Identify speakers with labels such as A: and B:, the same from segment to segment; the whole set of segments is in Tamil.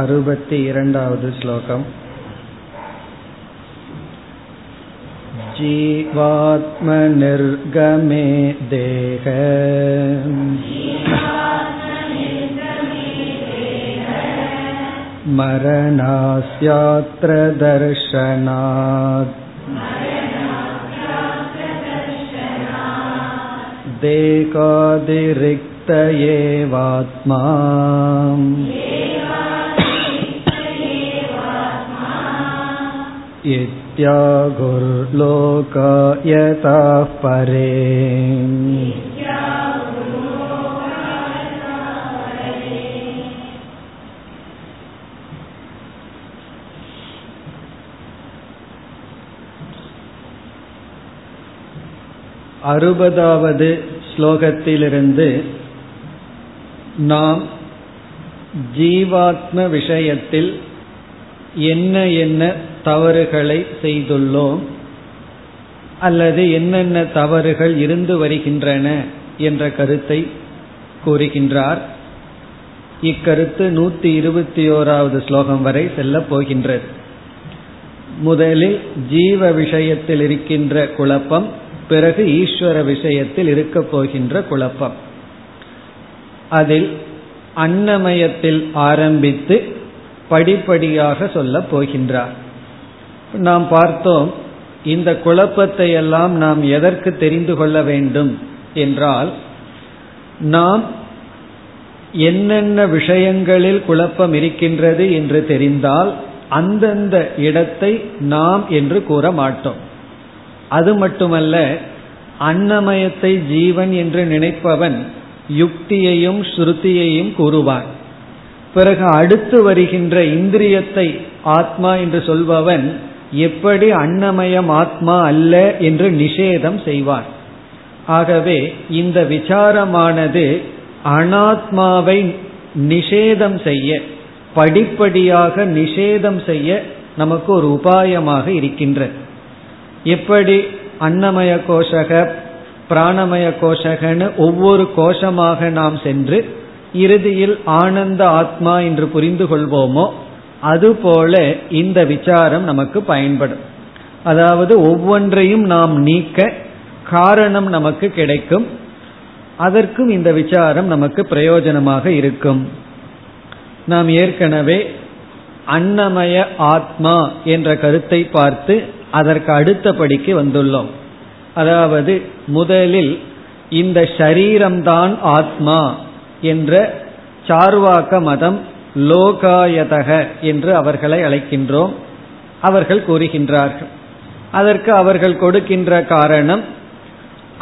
A: अरुपति इरण्डावद् श्लोकम् जीवात्मनिर्गमे देह मरणास्यात्र दर्शनात् देकादिरिक्त एवात्मा इत्यागुर्लोका यतः परे அறுபதாவது ஸ்லோகத்திலிருந்து நாம் ஜீவாத்ம விஷயத்தில் என்ன என்ன தவறுகளை செய்துள்ளோம் அல்லது என்னென்ன தவறுகள் இருந்து வருகின்றன என்ற கருத்தை கூறுகின்றார். இக்கருத்து நூத்தி இருபத்தி ஓராவது ஸ்லோகம் வரை செல்ல போகின்றது. முதலில் ஜீவ விஷயத்தில் இருக்கின்ற குழப்பம் பிறகு ஈஸ்வர விஷயத்தில் இருக்க போகின்ற குழப்பம். அதில் அன்னமயத்தில் ஆரம்பித்து படிப்படியாக சொல்ல போகின்றார். நாம் பார்த்தோம் இந்த குழப்பத்தை எல்லாம் நாம் எதற்கு தெரிந்து கொள்ள வேண்டும் என்றால் நாம் என்னென்ன விஷயங்களில் குழப்பம் இருக்கின்றது என்று தெரிந்தால் அந்தந்த இடத்தை நாம் என்று கூற மாட்டோம். அது மட்டுமல்ல அன்னமயத்தை ஜீவன் என்று நினைப்பவன் யுக்தியையும் ஸ்ருதியையும் கூறுவான் பிறகு அடுத்து வருகின்ற இந்திரியத்தை ஆத்மா என்று சொல்பவன் எப்படி அன்னமயம் ஆத்மா அல்ல என்று நிஷேதம் செய்வான் ஆகவே இந்த விசாரமானது அனாத்மாவை நிஷேதம் செய்ய படிப்படியாக நிஷேதம் செய்ய நமக்கு ஒரு உபாயமாக இருக்கின்றது எப்படி அன்னமய கோஷக பிராணமய கோஷகன்னு ஒவ்வொரு கோஷமாக நாம் சென்று இறுதியில் ஆனந்த ஆத்மா என்று புரிந்து கொள்வோமோ அதுபோல இந்த விசாரம் நமக்கு பயன்படும். அதாவது ஒவ்வொன்றையும் நாம் நீக்க காரணம் நமக்கு கிடைக்கும். அதற்கும் இந்த விசாரம் நமக்கு பிரயோஜனமாக இருக்கும். நாம் ஏற்கனவே அன்னமய ஆத்மா என்ற கருத்தை பார்த்து அதற்கு அடுத்தபடிக்கு வந்துள்ளோம். அதாவது முதலில் இந்த ஷரீரம்தான் ஆத்மா என்ற சார்வாக்க மதம் லோகாயதக என்று அவர்களை அழைக்கின்றோம். அவர்கள் கூறுகின்றார்கள். அதற்கு அவர்கள் கொடுக்கின்ற காரணம்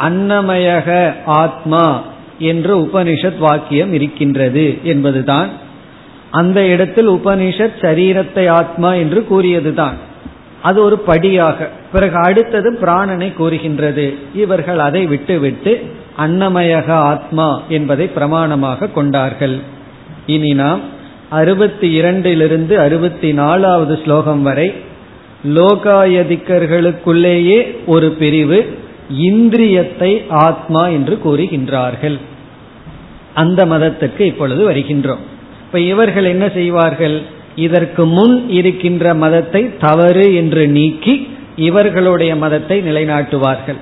A: அன்னமயக ஆத்மா என்று உபனிஷத் வாக்கியம் இருக்கின்றது என்பதுதான். அந்த இடத்தில் உபனிஷத் சரீரத்தை ஆத்மா என்று கூறியதுதான். அது ஒரு படியாக பிறகு அடுத்தது பிராணனை கூறுகின்றது. இவர்கள் அதை விட்டுவிட்டு அன்னமயக ஆத்மா என்பதை பிரமாணமாக கொண்டார்கள். இனி நாம் அறுபத்தி இரண்டிலிருந்து அறுபத்தி நாலாவது ஸ்லோகம் வரை லோகாயதிக்கர்களுக்குள்ளேயே ஒரு பிரிவு இந்திரியத்தை ஆத்மா என்று கூறுகின்றார்கள். அந்த மதத்துக்கு இப்பொழுது வருகின்றோம். இப்ப இவர்கள் என்ன செய்வார்கள்? இதற்கு முன் இருக்கின்ற மதத்தை தவறு என்று நீக்கி இவர்களுடைய மதத்தை நிலைநாட்டுவார்கள்.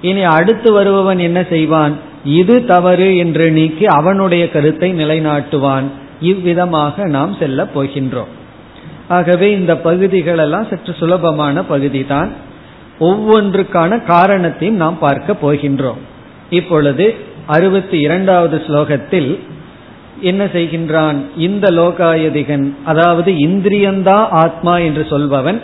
A: இனி அடுத்து வருபவன் என்ன செய்வான்? இது தவறு என்று நீக்கி அவனுடைய கருத்தை நிலைநாட்டுவான். இவ்விதமாக நாம் செல்ல போகின்றோம். ஆகவே இந்த பகுதிகள் எல்லாம் சற்று சுலபமான பகுதி தான் ஒவ்வொன்றுக்கான காரணத்தையும் நாம் பார்க்க போகின்றோம். இப்பொழுது அறுபத்தி இரண்டாவது ஸ்லோகத்தில் என்ன செய்கின்றான்? இந்த லோகாயதிகன் அதாவது இந்திரியந்தா ஆத்மா என்று சொல்பவன்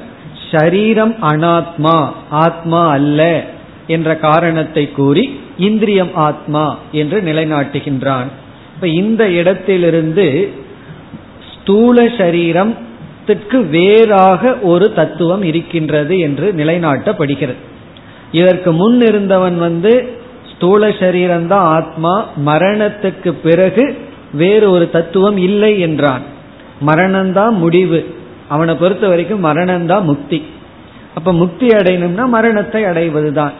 A: ஷரீரம் அனாத்மா ஆத்மா அல்ல என்ற காரணத்தை கூறி இந்திரியம் ஆத்மா என்று நிலைநாட்டுகின்றான். இப்ப இந்த இடத்திலிருந்து ஸ்தூல சரீரத்திற்கு வேறாக ஒரு தத்துவம் இருக்கின்றது என்று நிலைநாட்டப்படுகிறது. இதற்கு முன் இருந்தவன் வந்து ஸ்தூல சரீரம்தான் ஆத்மா மரணத்துக்கு பிறகு வேறு ஒரு தத்துவம் இல்லை என்றான். மரணம்தான் முடிவு. அவனை பொறுத்த வரைக்கும் மரணம்தான் முக்தி. அப்ப முக்தி அடையணும்னா மரணத்தை அடைவதுதான்.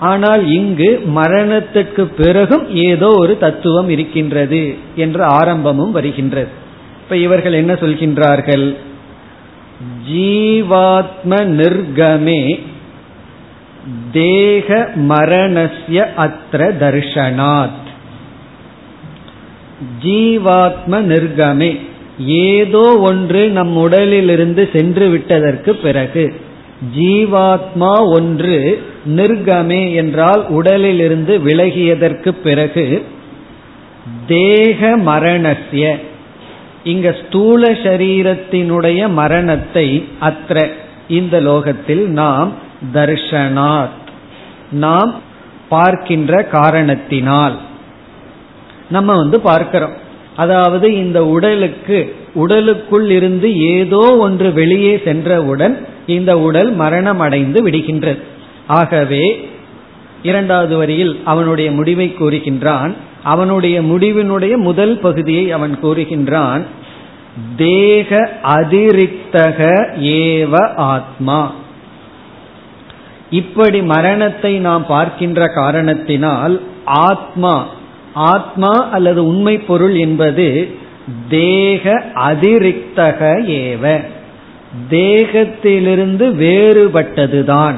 A: ஆனால் இங்கு மரணத்துக்கு பிறகும் ஏதோ ஒரு தத்துவம் இருக்கின்றது என்ற ஆரம்பமும் வருகின்றது. இப்ப இவர்கள் என்ன சொல்கின்றார்கள்? ஜீவாத்ம நிர்கமே தேக மரணஸ்ய அத்திர தர்ஷனாத். ஜீவாத்ம நிர்கமே ஏதோ ஒன்று நம் உடலிலிருந்து சென்று விட்டதற்கு பிறகு ஜீவாத்மா ஒன்று நிர்கமே என்றால் உடலிலிருந்து விலகியதற்கு பிறகு தேக மரணசிய இங்க ஸ்தூல சரீரத்தினுடைய மரணத்தை அத்த இந்த லோகத்தில் நாம் தர்ஷனாத். நாம் பார்க்கின்ற காரணத்தினால். நம்ம வந்து பார்க்கிறோம். அதாவது இந்த உடலுக்கு உடலுக்குள் இருந்து ஏதோ ஒன்று வெளியே சென்றவுடன் இந்த உடல் மரணம் அடைந்து விடுகின்றது. ஆகவே இரண்டாவது வரியில் அவனுடைய முடிவை கூறுகின்றான். அவனுடைய முடிவினுடைய முதல் பகுதியை அவன் கூறுகின்றான். தேக அதிரிக்தக ஏவ ஆத்மா. இப்படி மரணத்தை நாம் பார்க்கின்ற காரணத்தினால் ஆத்மா ஆத்மா அல்லது உண்மை பொருள் என்பது தேக அதிரிக்தக ஏவ. தேகத்திலிருந்து வேறுபட்டதுதான்.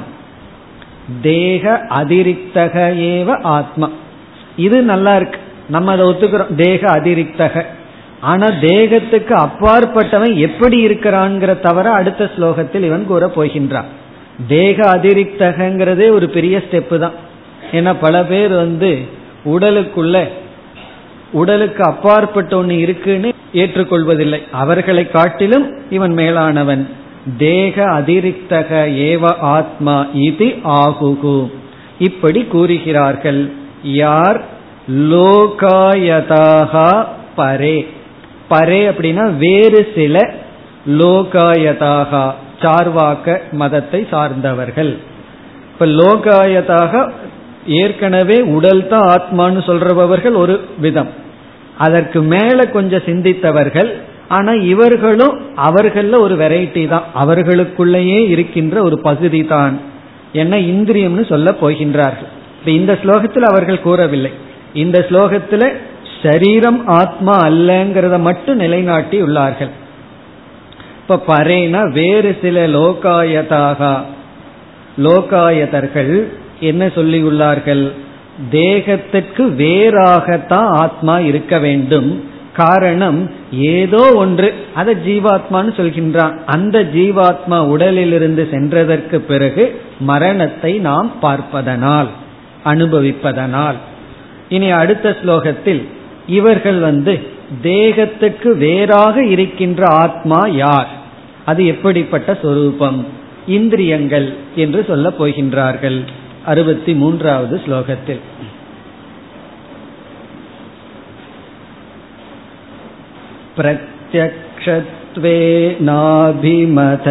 A: தேக அதிரிக்தக ஏவ ஆத்மா. இது நல்லா இருக்கு. நம்ம அதை ஒத்துக்கிறோம். தேக அதிரிக்தக. ஆனா தேகத்துக்கு அப்பாற்பட்டவன் எப்படி இருக்கிறான்ங்கிற தவிர அடுத்த ஸ்லோகத்தில் இவன் கூற போகின்றான். தேக அதிரிக்தகங்கிறதே ஒரு பெரிய ஸ்டெப்பு தான். ஏன்னா பல பேர் வந்து உடலுக்குள்ள உடலுக்கு அப்பாற்பட்ட ஒன்று இருக்குன்னு ஏற்றுக்கொள்வதில்லை. அவர்களை காட்டிலும் இவன் மேலானவன். தேக அதிரிக்தக ஏவ ஆத்மா இது ஆகுகு. இப்படி கூறுகிறார்கள். யார்? லோகாயதாக பரே. பரே அப்படின்னா வேறு சில லோகாயதாக சார்வாக்க மதத்தை சார்ந்தவர்கள். இப்ப லோகாயதாக ஏற்கனவே உடல் தான் ஆத்மான்னு சொல்றவர்கள் ஒரு விதம். அதற்கு மேல கொஞ்சம் சிந்தித்தவர்கள் ஆனா இவர்களும் அவர்கள ஒரு வெரைட்டி தான். அவர்களுக்குள்ளேயே இருக்கின்ற ஒரு பகுதி தான். என்ன இந்திரியம்னு சொல்ல போகின்றார்கள். இப்ப இந்த ஸ்லோகத்தில் அவர்கள் கூறவில்லை. இந்த ஸ்லோகத்தில் சரீரம் ஆத்மா அல்லங்கிறத மட்டும் நிலைநாட்டி உள்ளார்கள். இப்ப பரேனா வேறு சில லோகாயதாக லோகாயதர்கள் என்ன சொல்லியுள்ளார்கள்? தேகத்திற்கு வேறாகத்தான் ஆத்மா இருக்க வேண்டும். காரணம் ஏதோ ஒன்று. அதை ஜீவாத்மான்னு சொல்கின்றான். அந்த ஜீவாத்மா உடலிலிருந்து சென்றதற்கு பிறகு மரணத்தை நாம் பார்ப்பதனால் அனுபவிப்பதனால். இனி அடுத்த ஸ்லோகத்தில் இவர்கள் வந்து தேகத்துக்கு வேறாக இருக்கின்ற ஆத்மா யார்? அது எப்படிப்பட்ட சொரூபம்? இந்திரியங்கள் என்று சொல்ல போகின்றார்கள். அறுபத்தி மூன்றாவது ஸ்லோகத்தில். प्रत्यक्षत्वेनाभिमत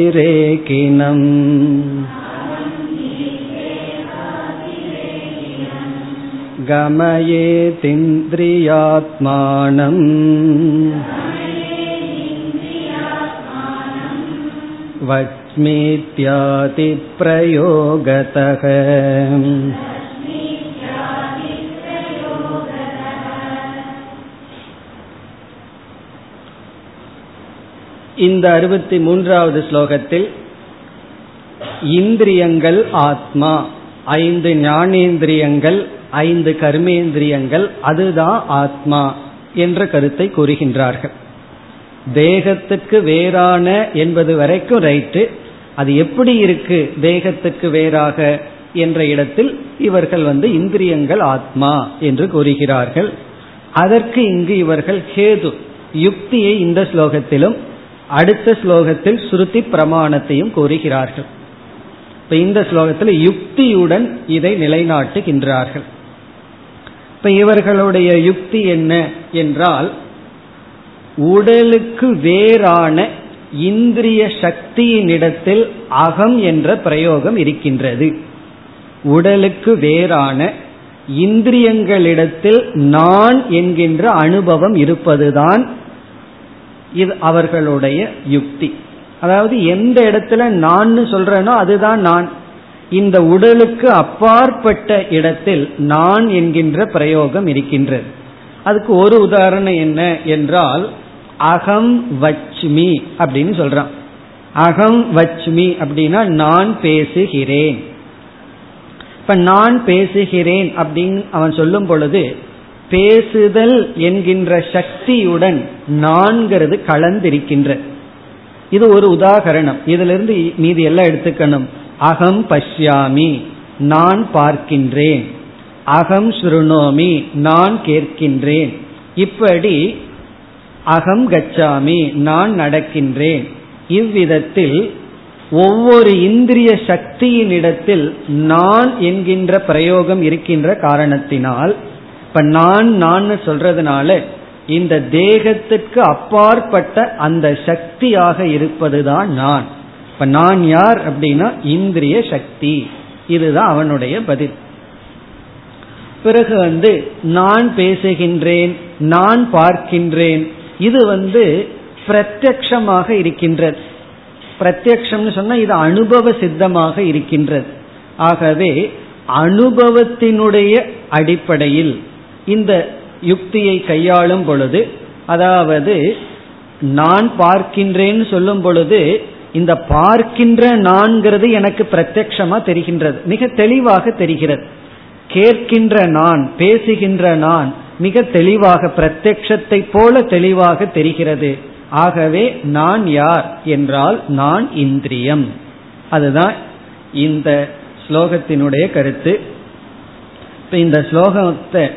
A: अगन्धीर्देहातिरेकिनम् गमयेतिन्द्रियात्मानम् वच्मीत्यादिप्रयोगतः இந்த அறுபத்தி மூன்றாவது ஸ்லோகத்தில் இந்திரியங்கள் ஆத்மா ஐந்து ஞானேந்திரியங்கள் ஐந்து கர்மேந்திரியங்கள் அதுதான் ஆத்மா என்ற கருத்தை கூறுகின்றார்கள் தேகத்துக்கு வேறான என்பது வரைக்கும் ரைட்டு அது எப்படி இருக்கு? தேகத்துக்கு வேறாக என்ற இடத்தில் இவர்கள் வந்து இந்திரியங்கள் ஆத்மா என்று கூறுகிறார்கள். அதற்கு இங்கு இவர்கள் ஹேது யுக்தியை இந்த ஸ்லோகத்திலும் அடுத்த ஸ்லோகத்தில் ஸ்ருதி பிரமாணத்தையும் கூறுகிறார்கள். இப்ப இந்த ஸ்லோகத்தில் யுக்தியுடன் இதை நிலைநாட்டுகின்றார்கள். இப்ப இவர்களுடைய யுக்தி என்ன? என்றால் உடலுக்கு வேறான இந்திரிய சக்தியினிடத்தில் அகம் என்ற பிரயோகம் இருக்கின்றது. உடலுக்கு வேறான இந்திரியங்களிடத்தில் நான் என்கின்ற அனுபவம் இருப்பதுதான் இது அவர்களுடைய யுக்தி. அதாவது எந்த இடத்துல நான் சொல்றேனோ அதுதான் நான். இந்த உடலுக்கு அப்பாற்பட்ட இடத்தில் நான் என்கின்ற பிரயோகம் இருக்கின்றது. அதுக்கு ஒரு உதாரணம் என்ன என்றால் அகம் வச்மி அப்படின்னு சொல்றான். அகம் வச்மி அப்படின்னா நான் பேசுகிறேன். இப்ப நான் பேசுகிறேன் அப்படின்னு அவன் சொல்லும் பொழுது பேசுதல் என்கின்ற சக்தியுடன் நான்கிறது கலந்திருக்கின்ற. இது ஒரு உதாகரணம். இதிலிருந்து மீதி எல்லாம் எடுத்துக்கணும். அகம் பஷ்யாமி நான் பார்க்கின்றேன். அகம் ஸ்ருணோமி நான் கேட்கின்றேன். இப்படி அகம் கச்சாமி நான் நடக்கின்றேன். இவ்விதத்தில் ஒவ்வொரு இந்திரிய சக்தியினிடத்தில் நான் என்கின்ற பிரயோகம் இருக்கின்ற காரணத்தினால் இப்ப நான் நான் சொல்றதுனால இந்த தேகத்திற்கு அப்பாற்பட்ட அந்த சக்தியாக இருப்பதுதான் நான். இப்ப நான் யார் அப்படின்னா இந்திரிய சக்தி. இதுதான் அவனுடைய பதில். பிறகு வந்து நான் பேசுகின்றேன் நான் பார்க்கின்றேன் இது வந்து பிரத்யக்ஷமாக இருக்கின்றது. பிரத்யக்ஷம்னு சொன்னா இது அனுபவ சித்தமாக இருக்கின்றது. ஆகவே அனுபவத்தினுடைய அடிப்படையில் இந்த யுக்தியை கையாளும் பொழுது அதாவது நான் பார்க்கின்றேன்னு சொல்லும் பொழுது இந்த பார்க்கின்ற நான்கிறது எனக்கு பிரத்யக்ஷமா தெரிகின்றது. மிக தெளிவாக தெரிகிறது. கேட்கின்ற நான் பேசுகின்ற நான் மிக தெளிவாக பிரத்யத்தை போல தெளிவாக தெரிகிறது. ஆகவே நான் யார் என்றால் நான் இந்திரியம். அதுதான் இந்த ஸ்லோகத்தினுடைய கருத்து. இப்போ இந்த ஸ்லோகத்தை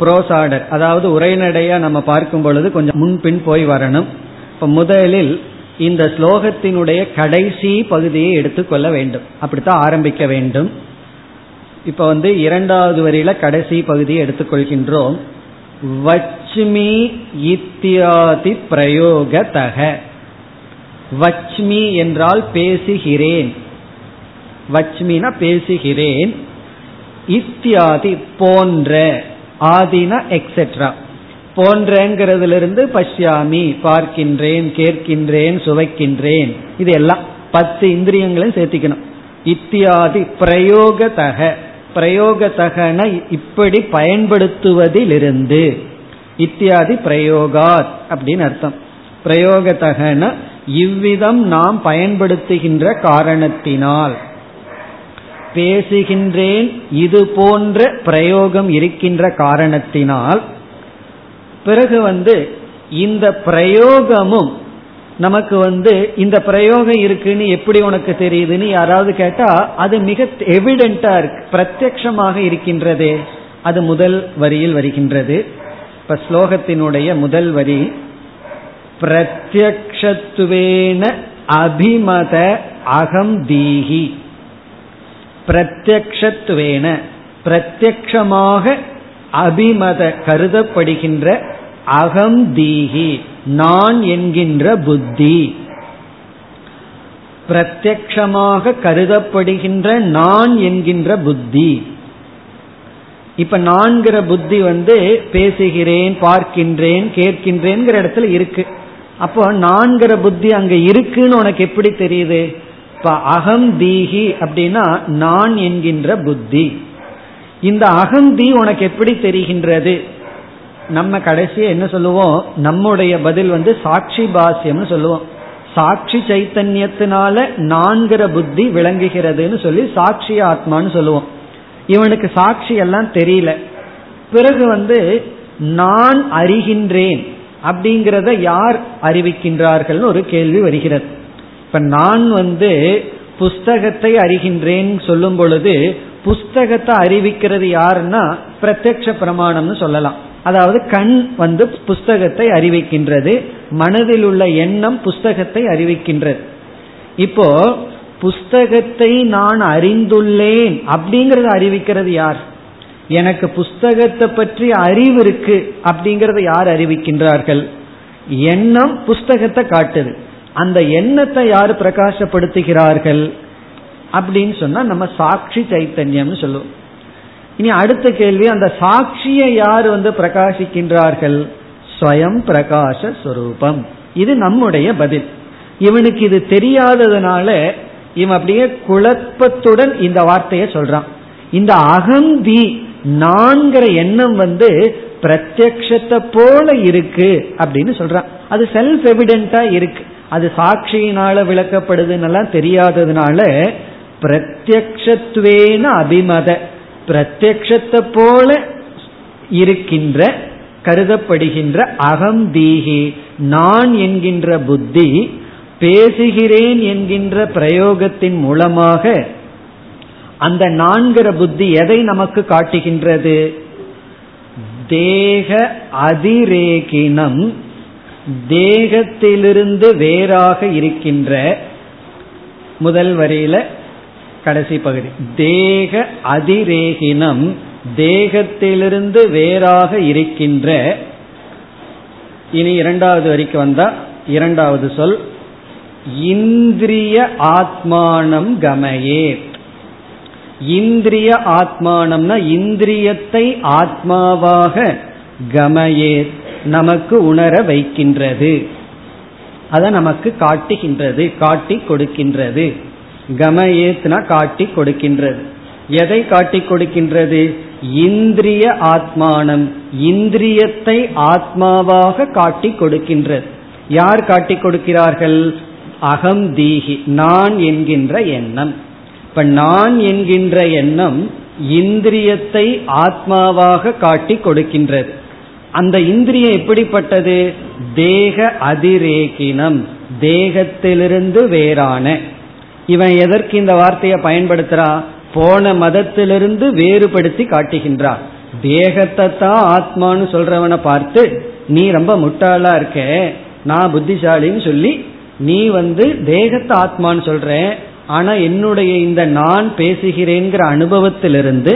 A: புரோசாடர் அதாவது உரைநடையா நம்ம பார்க்கும் பொழுது கொஞ்சம் முன்பின் போய் வரணும். இப்ப முதலில் இந்த ஸ்லோகத்தினுடைய கடைசி பகுதியை எடுத்துக்கொள்ள வேண்டும். அப்படித்தான் ஆரம்பிக்க வேண்டும். இப்ப வந்து இரண்டாவது வரியில கடைசி பகுதியை எடுத்துக்கொள்கின்றோம். வச்மி இத்தியாதி பிரயோகதக. வச்மி என்றால் பேசுகிறேன். வச்மினா பேசுகிறேன். இத்தியாதி போன்ற ஆதினா எக்ஸெட்ரா போன்றங்கிறதுலிருந்து பஷ்யாமி பார்க்கின்றேன் கேட்கின்றேன் சுவைக்கின்றேன். இது எல்லாம் பத்து இந்திரியங்களையும் சேர்த்திக்கணும். இத்தியாதி பிரயோகதக. பிரயோகத்தகன இப்படி பயன்படுத்துவதிலிருந்து இத்தியாதி பிரயோகாத் அப்படின்னு அர்த்தம். பிரயோகத்தகன இவ்விதம் நாம் பயன்படுத்துகின்ற காரணத்தினால். பேசுகின்றேன் இது போன்ற பிரயோகம் இருக்கின்ற காரணத்தினால். பிறகு வந்து இந்த பிரயோகமும் நமக்கு வந்து இந்த பிரயோகம் இருக்குன்னு எப்படி உனக்கு தெரியுதுன்னு யாராவது கேட்டா அது மிக எவிடென்டா இருக்கு. பிரத்யக்ஷமாக இருக்கின்றதே. அது முதல் வரியில் வருகின்றது. இப்ப ஸ்லோகத்தினுடைய முதல் வரி பிரத்யக்ஷத்துவேன அபிமத அகம் தீஹி. பிரத்யக்ஷத்துவேன பிரத்யக்ஷமாக அபிமத கருதப்படுகின்ற அகம் தீஹி நான் என்கின்ற புத்தி. பிரத்யக்ஷமாக கருதப்படுகின்ற நான் என்கின்ற புத்தி. இப்ப நான்கிற புத்தி வந்து பேசுகிறேன் பார்க்கின்றேன் கேட்கின்றேங்கிற இடத்துல இருக்கு. அப்போ நான்கிற புத்தி அங்க இருக்குன்னு உனக்கு எப்படி தெரியுது? இப்ப அகம் தீஹி அப்படின்னா நான் என்கின்ற புத்தி. இந்த அகந்தி உனக்கு எப்படி தெரிகின்றது? நம்ம கடைசியை என்ன சொல்லுவோம்? நம்முடைய பதில் வந்து சாட்சி பாசியம்னு சொல்லுவோம். சாட்சி சைத்தன்யத்தினால நான்கிற புத்தி விளங்குகிறதுன்னு சொல்லி சாட்சி ஆத்மான்னு சொல்லுவோம். இவனுக்கு சாட்சி எல்லாம் தெரியல. பிறகு வந்து நான் அறிகின்றேன் அப்படிங்கிறத யார் அறிவிக்கின்றார்கள் ஒரு கேள்வி வருகிறது. இப்ப நான் வந்து புஸ்தகத்தை அறிகின்றேன் சொல்லும் பொழுது புஸ்தகத்தை அறிவிக்கிறது யாருன்னா பிரத்யக்ஷ பிரமாணம்னு சொல்லலாம். அதாவது கண் வந்து புஸ்தகத்தை அறிவிக்கின்றது மனதில் உள்ள எண்ணம் புஸ்தகத்தை அறிவிக்கின்றது. இப்போ புஸ்தகத்தை நான் அறிந்துள்ளேன் அப்படிங்கறத அறிவிக்கிறது யார்? எனக்கு புஸ்தகத்தை பற்றி அறிவு இருக்கு அப்படிங்கறத யார் அறிவிக்கின்றார்கள்? எண்ணம் புஸ்தகத்தை காட்டுது. அந்த எண்ணத்தை யார் பிரகாசப்படுத்துகிறார்கள்? அப்படின்னு சொன்னா நம்ம சாட்சி சைத்தன்யம்னு சொல்லுவோம். இனி அடுத்த கேள்வி அந்த சாட்சியை யார் வந்து பிரகாசிக்கின்றார்கள்? ஸ்வயம் பிரகாச ஸ்வரூபம். இது நம்முடைய பதில். இவனுக்கு இது தெரியாததுனால இவன் அப்படியே குழப்பத்துடன் இந்த வார்த்தையை சொல்றான். இந்த அகந்தி நான்கிற எண்ணம் வந்து பிரத்யக்ஷத்தை போல இருக்கு அப்படின்னு சொல்றான். அது செல்ஃப் எவிடென்டா இருக்கு. அது சாட்சியினால விளக்கப்படுதுன்னெல்லாம் தெரியாததுனால பிரத்யக்ஷத்வேன அபிமத. பிரத்யத்தை போல இருக்கின்ற கருதப்படுகின்ற அகந்தீகி நான் என்கின்ற புத்தி பேசுகிறேன் என்கின்ற பிரயோகத்தின் மூலமாக அந்த நான்கிற புத்தி எதை நமக்கு காட்டுகின்றது? தேக அதிரேகினம் தேகத்திலிருந்து வேறாக இருக்கின்ற முதல் வரியில கடைசி பகுதி. தேக அதிரேகினம் தேகத்திலிருந்து வேறாக இருக்கின்ற இனி இரண்டாவது வரைக்கும் வந்தா இரண்டாவது சொல் இந்திரிய ஆத்மானம் கமயே. இந்திரிய ஆத்மானம்னா இந்திரியத்தை ஆத்மாவாக கமயே நமக்கு உணர வைக்கின்றது. அதை நமக்கு காட்டுகின்றது காட்டி கொடுக்கின்றது. கமயேத்னா காட்டி கொடுக்கின்றது. எதை காட்டி கொடுக்கின்றது? இந்திரிய ஆத்மானம் இந்திரியத்தை ஆத்மாவாக காட்டி கொடுக்கின்றது. யார் காட்டி கொடுக்கிறார்கள்? அகம் தீகி நான் என்கின்ற எண்ணம். இப்ப நான் என்கின்ற எண்ணம் இந்திரியத்தை ஆத்மாவாக காட்டி கொடுக்கின்றது. அந்த இந்திரியம் எப்படிப்பட்டது? தேக அதிரேகினம் தேகத்திலிருந்து வேறான. இவன் எதற்கு இந்த வார்த்தையை பயன்படுத்துறா? போன மதத்திலிருந்து வேறுபடுத்தி காட்டுகின்றான் தேகத்தை தான் ஆத்மான்னு சொல்றவனை பார்த்து நீ ரொம்ப முட்டாளா இருக்க நான் புத்திசாலின்னு சொல்லி நீ வந்து தேகத்தை ஆத்மான்னு சொல்ற ஆனா என்னுடைய இந்த நான் பேசுகிறேங்கிற அனுபவத்திலிருந்து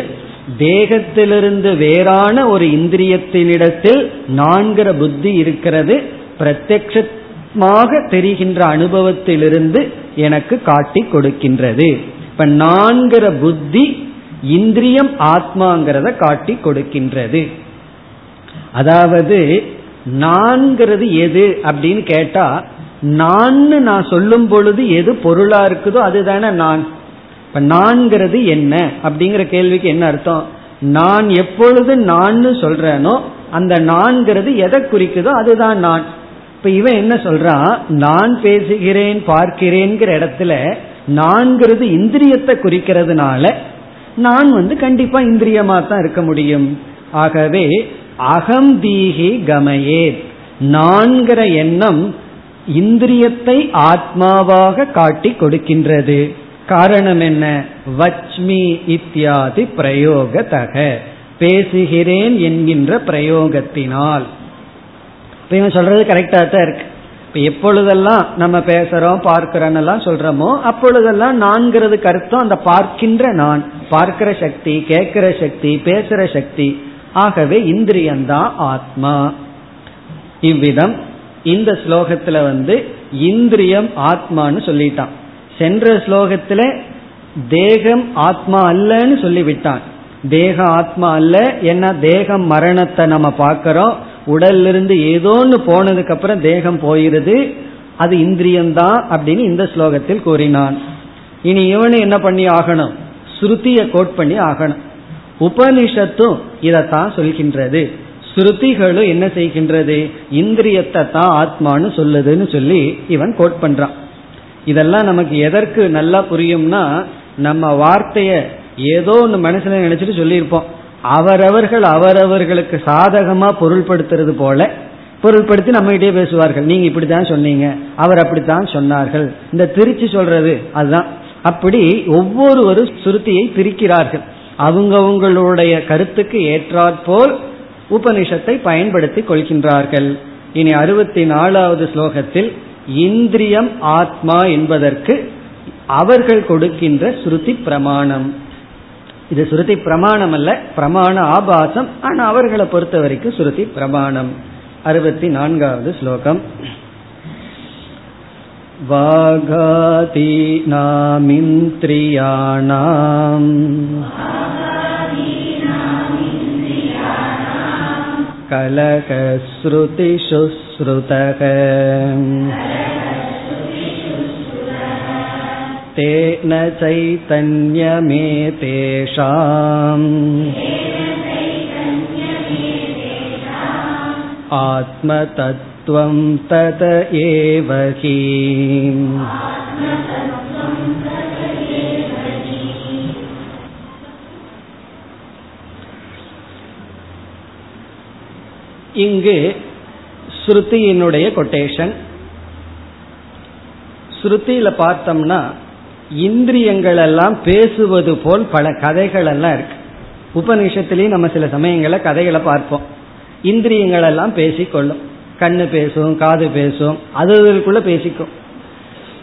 A: தேகத்திலிருந்து வேறான ஒரு இந்திரியத்தினிடத்தில் நான்கிற புத்தி இருக்கிறது பிரத்யட்சமாக தெரிகின்ற அனுபவத்திலிருந்து எனக்கு காட்டி கொடுக்கின்றது. இப்ப நான்கிற புத்தி இந்திரியம் ஆத்மாங்கிறத காட்டி கொடுக்கின்றது. அதாவது நான்கிறது எது அப்படின்னு கேட்டா நான் நான் சொல்லும் பொழுது எது பொருளா இருக்குதோ அதுதானே நான். இப்ப நான்கிறது என்ன அப்படிங்கிற கேள்விக்கு என்ன அர்த்தம்? நான் எப்பொழுது நான் சொல்றேனோ அந்த நான்கிறது எதை குறிக்குதோ அதுதான் நான். இப்ப இவன் என்ன சொல்றான்? நான் பேசுகிறேன் பார்க்கிறேங்கிற இடத்துல நான்கிறது இந்திரியத்தை குறிக்கிறதுனால நான் வந்து கண்டிப்பா இந்திரியமா தான் இருக்க முடியும். ஆகவே அகம் தீகி கமையே நான்கிற எண்ணம் இந்திரியத்தை ஆத்மாவாக காட்டி கொடுக்கின்றது. காரணம் என்ன? வச்மி இத்தியாதி பிரயோகத்தக பேசுகிறேன் என்கின்ற பிரயோகத்தினால். இப்ப இவன் சொல்றது கரெக்டா தான் இருக்கு. இப்ப எப்பொழுதெல்லாம் நம்ம பேசுறோம் பார்க்கிறோம் எல்லாம் சொல்றோமோ அப்பொழுதெல்லாம் நான்கிறது கருத்தம் அந்த பார்க்கின்ற நான். பார்க்கிற சக்தி கேட்கிற சக்தி பேசுற சக்தி. ஆகவே இந்திரியம்தான் ஆத்மா. இவ்விதம் இந்த ஸ்லோகத்துல வந்து இந்திரியம் ஆத்மான்னு சொல்லிட்டான். சென்ற ஸ்லோகத்துல தேகம் ஆத்மா அல்லன்னு சொல்லிவிட்டான். தேகம் ஆத்மா அல்ல ஏன்னா தேகம் மரணத்தை நம்ம பார்க்கிறோம். உடல்ல இருந்து ஏதோன்னு போனதுக்கு அப்புறம் தேகம் போயிருது. அது இந்திரியம்தான் அப்படின்னு இந்த ஸ்லோகத்தில் கூறினான். இனி இவனு என்ன பண்ணி ஆகணும்? ஸ்ருதிய கோட் பண்ணி ஆகணும். உபனிஷத்தும் இதைத்தான் சொல்கின்றது. ஸ்ருதிகளும் என்ன செய்கின்றது? இந்திரியத்தை தான் ஆத்மான்னு சொல்லுதுன்னு சொல்லி இவன் கோட் பண்றான். இதெல்லாம் நமக்கு எதற்கு நல்லா புரியும்னா நம்ம வார்த்தைய ஏதோ ஒன்று மனசுல நினைச்சிட்டு சொல்லியிருப்போம். அவரவர்கள் அவரவர்களுக்கு சாதகமா பொருள்படுத்துறது போல பொருள்படுத்தி நம்ம பேசுவார்கள். நீங்க இப்படித்தான் சொன்னீங்க அவர் அப்படித்தான் சொன்னார்கள். இந்த திருச்சி சொல்றது அதுதான். அப்படி ஒவ்வொருவரும் சுருத்தியை பிரிக்கிறார்கள். அவங்கவுங்களுடைய கருத்துக்கு ஏற்றாற்போல் உபனிஷத்தை பயன்படுத்தி கொள்கின்றார்கள். இனி அறுபத்தி நாலாவது ஸ்லோகத்தில் இந்திரியம் ஆத்மா என்பதற்கு அவர்கள் கொடுக்கின்ற ஸ்ருதி பிரமாணம். இது சுருதி பிரமாணம் அல்ல பிரமாண ஆபாசம். ஆனா அவர்களை பொறுத்த வரைக்கும் ஸ்ருதி பிரமாணம். அறுபத்தி நான்காவது ஸ்லோகம். வாகாதீனாமிந்திரியாணாம் கலகஸ்ருதிஷு ஸ்ருதக तेन चैतन्यमेतेषाम् आत्मतत्त्वं तत एव हि இங்கு ஸ்ருதியினுடைய கொட்டேஷன் ஸ்ருதியில பார்த்தோம்னா இந்திரியங்கள் எல்லாம் பேசுவது போல் பல கதைகள் எல்லாம் இருக்கு. உபநிஷத்திலையும் நம்ம சில சமயங்கள கதைகளை பார்ப்போம். இந்திரியங்கள் எல்லாம் பேசிக்கொள்ளும். கண்ணு பேசும் காது பேசும் அதுக்குள்ள பேசிக்கும்.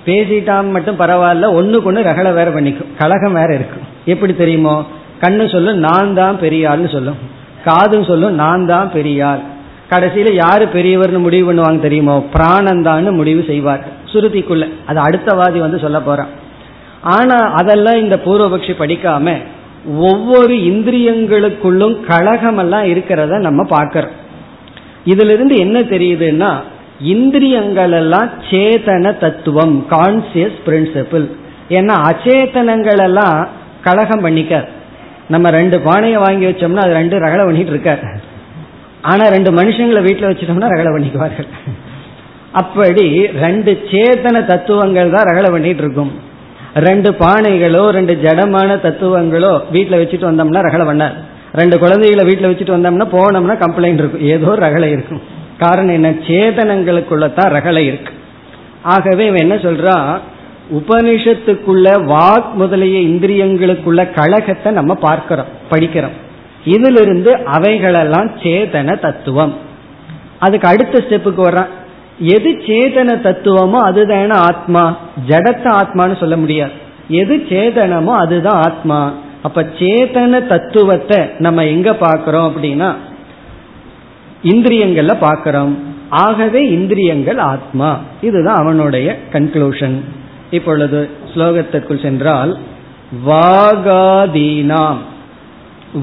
A: பேசிட்டான் மட்டும் பரவாயில்ல ஒண்ணுக்கு ஒண்ணு ரகலை வேற பண்ணிக்கும். கழகம் வேற இருக்கும். எப்படி தெரியுமோ? கண்ணு சொல்லும் நான் தான் பெரியாள்னு சொல்லும். காதும் சொல்லும் நான் தான் பெரியாள். கடைசியில யாரு பெரியவர்னு முடிவு பண்ணுவாங்க தெரியுமோ? பிராணந்தான்னு முடிவு செய்வார் சுருதிக்குள்ள. அது அடுத்தவாதி வந்து சொல்ல போறான். ஆனா அதெல்லாம் இந்த பூர்வபக்ஷி படிக்காம ஒவ்வொரு இந்திரியங்களுக்குள்ளும் கழகமெல்லாம் இருக்கிறத நம்ம பார்க்கிறோம். இதுல இருந்து என்ன தெரியுதுன்னா இந்திரியங்கள் எல்லாம் சேதன தத்துவம் கான்சியஸ் பிரின்சிபிள் ஏன்னா அச்சேதனங்கள் எல்லாம் கழகம் பண்ணிக்க நம்ம ரெண்டு பானையை வாங்கி வச்சோம்னா அது ரெண்டு ரகலை பண்ணிட்டு இருக்காரு. ஆனா ரெண்டு மனுஷங்களை வீட்டில் வச்சிட்டோம்னா ரகலை பண்ணிக்குவார்கள். அப்படி ரெண்டு சேதன தத்துவங்கள் தான் ரகலை பண்ணிட்டு இருக்கும். ரெண்டு பானைகளோ ரெண்டு ஜடமான தத்துவங்களோ வீட்டில் வச்சுட்டு வந்தோம்னா ரகலை பண்ணார். ரெண்டு குழந்தைகளை வீட்டில் வச்சுட்டு வந்தோம்னா போனோம்னா கம்ப்ளைண்ட் இருக்கும். ஏதோ ரகலை இருக்கும். காரணம் என்ன? சேதனங்களுக்குள்ளதான் ரகலை இருக்கு. ஆகவே இவன் என்ன சொல்றான் உபனிஷத்துக்குள்ள வாக் முதலிய இந்திரியங்களுக்குள்ள கழகத்தை நம்ம பார்க்கிறோம் படிக்கிறோம். இதிலிருந்து அவைகளெல்லாம் சேதன தத்துவம். அதுக்கு அடுத்த ஸ்டெப்புக்கு வர்றான். எது சேதன தத்துவமோ அதுதான ஆத்மா. ஜடத்த ஆத்மான்னு சொல்ல முடியாது. எது சேதனமோ அதுதான் ஆத்மா. அப்ப சேதன தத்துவத்தை நம்ம எங்க பாக்கிறோம் அப்படின்னா இந்திரியங்கள்ல பாக்கிறோம் ஆகவே இந்திரியங்கள் ஆத்மா. இதுதான் அவனுடைய கன்க்ளூஷன் இப்பொழுது ஸ்லோகத்திற்குள் சென்றால் வாகாதீனாம்.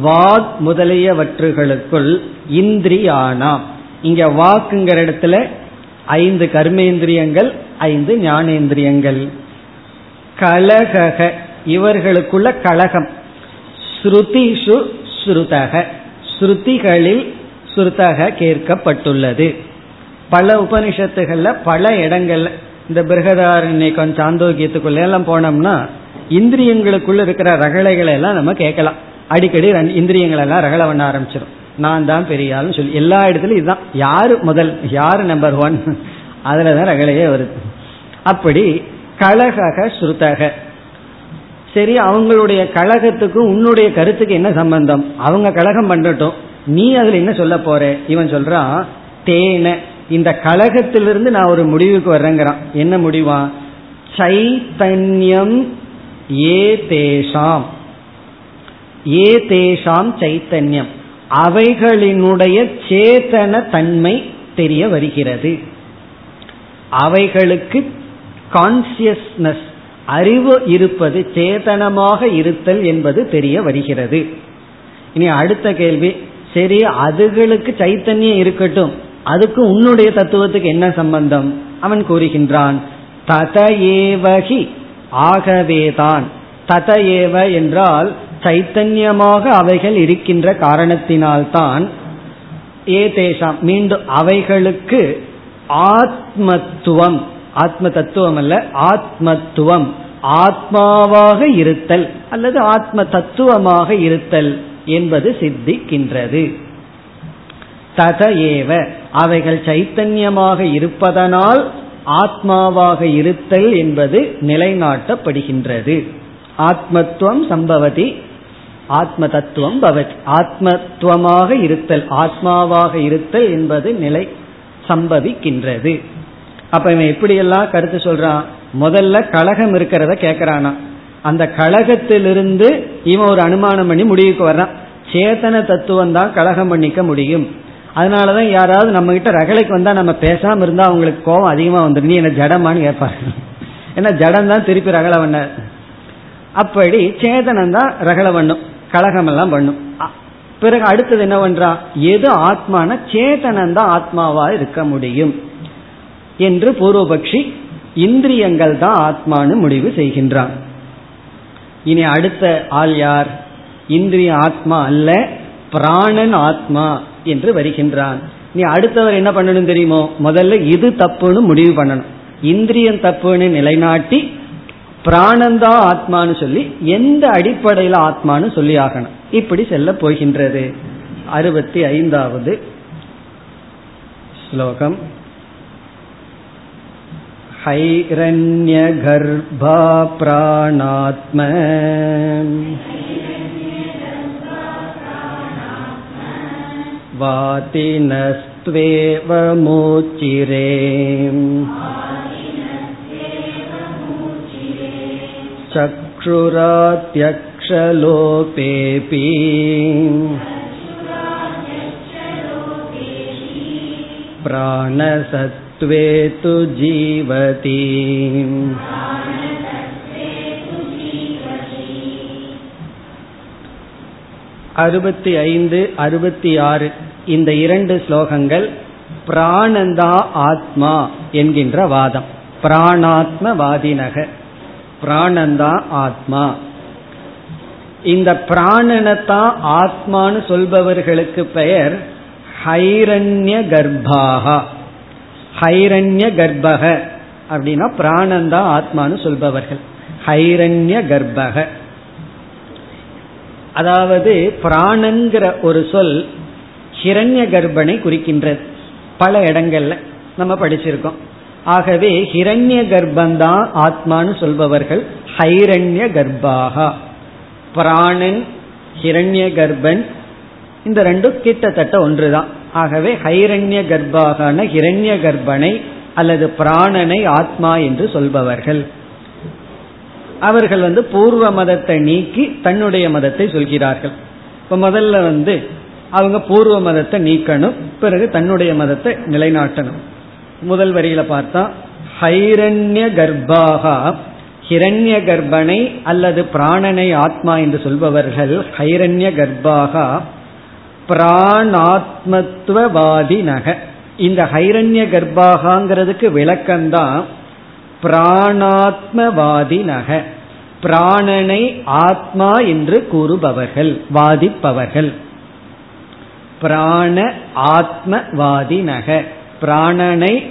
A: வாக் முதலியவற்றுகளுக்குள் இந்திரியானாம். இங்க வாக்குங்கிற இடத்துல ஐந்து கர்மேந்திரியங்கள் ஐந்து ஞானேந்திரியங்கள். கலகக இவர்களுக்குள்ள கலகம். ஸ்ருதிஷு ஸ்ருதக. ஸ்ருதிகளில் ஸ்ருதக கேட்கப்பட்டுள்ளது. பல உபனிஷத்துகள்ல பல இடங்கள்ல இந்த பிரகதாரண்யக்கம் சாந்தோக்கியத்துக்குள்ள எல்லாம் போனோம்னா இந்திரியங்களுக்குள்ள இருக்கிற ரகளைகளை எல்லாம் நம்ம கேட்கலாம். அடிக்கடி இந்திரியங்கள் எல்லாம் ரகலை பண்ண ஆரம்பிச்சிடும் நான் தான் பெரிய ஆள்னு சொல்லி எல்லா இடத்துலையும் இதுதான். யாரு முதல் யாரு நம்பர் ஒன் அதுலதான் ரகலையே வருது. அப்படி கழக ஸ்ருதக. சரி அவங்களுடைய கழகத்துக்கும் உன்னுடைய கருத்துக்கு என்ன சம்பந்தம்? அவங்க கழகம் பண்ணட்டும். நீ அதுல என்ன சொல்ல போற? இவன் சொல்றான் தேன. இந்த கழகத்திலிருந்து நான் ஒரு முடிவுக்கு வர்றேங்கிறான். என்ன முடிவா? சைத்தன்யம் ஏ தேஷாம். ஏ தேஷாம் சைத்தன்யம். அவைகளினுடைய சேத்தன தன்மை தெரிய வருகிறது. அவைகளுக்கு கான்சியஸ்னஸ் அறிவு இருப்பது சேதனமாக இருத்தல் என்பது தெரிய வருகிறது. இனி அடுத்த கேள்வி சரி அதுகளுக்கு சைத்தன்யம் இருக்கட்டும் அதுக்கு உன்னுடைய தத்துவத்துக்கு என்ன சம்பந்தம்? அவன் கூறுகின்றான் தத ஏவகி ஆகவேதான். தத ஏவ என்றால் சைத்தன்யமாக அவைகள் இருக்கின்ற காரணத்தினால்தான் ஏதேஷாம் மீண்டும் அவைகளுக்கு ஆத்மத்துவம் ஆத்ம தத்துவம் அல்ல ஆத்மத்துவம் ஆத்மாவாக இருத்தல் அல்லது ஆத்ம தத்துவமாக இருத்தல் என்பது சித்திக்கின்றது. தத ஏவ அவைகள் சைத்தன்யமாக இருப்பதனால் ஆத்மாவாக இருத்தல் என்பது நிலைநாட்டப்படுகின்றது. ஆத்மத்துவம் சம்பவதி ஆத்ம தத்துவம் பவத் ஆத்மத்துவமாக இருத்தல் ஆத்மாவாக இருத்தல் என்பது நிலை சம்பவிக்கின்றது. அப்ப இவன் எப்படியெல்லாம் கருத்து சொல்றான்? முதல்ல கழகம் இருக்கிறத கேட்கிறானா அந்த கழகத்திலிருந்து இவன் ஒரு அனுமானம் பண்ணி முடிவுக்கு வர்றான். சேத்தன தத்துவம் தான் கழகம் பண்ணிக்க முடியும். அதனாலதான் யாராவது நம்ம கிட்ட ரகலைக்கு வந்தா நம்ம பேசாம இருந்தா அவங்களுக்கு கோபம் அதிகமா வந்துடும் நீ என்ன ஜடமான்னு கேட்பாங்க ஏன்னா ஜடம் தான் திருப்பி ரகலை பண்ண அப்படி சேதனம் தான் ரகல பண்ணும் கழகம் எல்லாம் பண்ணும் பிறகு அடுத்தது என்ன பண்றான் எது ஆத்மான சேதனந்தான் ஆத்மாவா இருக்க முடியும் என்று பூர்வபக்ஷி இந்திரியங்கள் தான் ஆத்மானு முடிவு செய்கின்றான். இனி அடுத்த ஆள் யார்? இந்திரிய ஆத்மா அல்ல பிராணன் ஆத்மா என்று வருகின்றான். நீ அடுத்தவர் என்ன பண்ணணும் தெரியுமோ? முதல்ல இது தப்புன்னு முடிவு பண்ணணும். இந்திரியம் தப்புன்னு நிலைநாட்டி பிராணந்தா ஆத்மான்னு சொல்லி எந்த அடிப்படையில் ஆத்மான்னு சொல்லி ஆகணும் இப்படி செல்ல போகின்றது அறுபத்தி ஐந்தாவது ஸ்லோகம் हैरण्यगर्भा प्राणात्म वातिनस्त्वेव मोचिरे चक्षुरात्यक्षलोपेऽपि प्राणसत्त्वे तु जीवति அறுபத்தி ஐந்து அறுபத்தி ஆறு இந்த இரண்டு ஸ்லோகங்கள் பிராணந்தா ஆத்மா என்கின்ற வாதம் பிராணாத்ம வாதினக பிராணந்தான் ஆத்மா. இந்த பிராணனத்தான் ஆத்மான்னு சொல்பவர்களுக்கு பெயர் ஹைரண்ய கர்ப்பாகா. ஹைரண்ய கர்ப்பக அப்படின்னா பிராணந்தா ஆத்மான்னு சொல்பவர்கள். ஹைரண்ய கர்ப்பக. அதாவது பிராணங்கிற ஒரு சொல் ஹிரண்ய கர்ப்பனை குறிக்கின்றது. பல இடங்கள்ல நம்ம படிச்சிருக்கோம். ஆகவே ஹிரண்ய கர்ப்பந்தான் ஆத்மான்னு சொல்பவர்கள். ஹைரண்ய கர்ப்பாகா. பிராணன் ஹிரண்ய கர்ப்பன் இந்த ரெண்டும் கிட்டத்தட்ட ஒன்றுதான். ஆகவே ஹைரண்ய கர்ப்பாகான ஹிரண்ய கர்ப்பனை அல்லது பிராணனை ஆத்மா என்று சொல்பவர்கள். அவர்கள் வந்து பூர்வ மதத்தை நீக்கி தன்னுடைய மதத்தை சொல்கிறார்கள். இப்ப முதல்ல வந்து அவங்க பூர்வ மதத்தை நீக்கணும் பிறகு தன்னுடைய மதத்தை நிலைநாட்டணும். முதல் வரியில பார்த்தா ஹைரண்ய கர்ப்பாகா ஹிரண்ய கர்ப்பனை அல்லது பிராணனை ஆத்மா என்று சொல்பவர்கள் ஹைரண்ய கர்ப்பாகா பிராணாத்மத்துவவாதி நக இந்த ஹைரண்ய கர்ப்பாகாங்கிறதுக்கு விளக்கம்தான் பிராணாத்மவாதி நக பிராணனை ஆத்மா என்று கூறுபவர்கள் வாதிப்பவர்கள். பிராண ஆத்மவாதி நக பிராணனை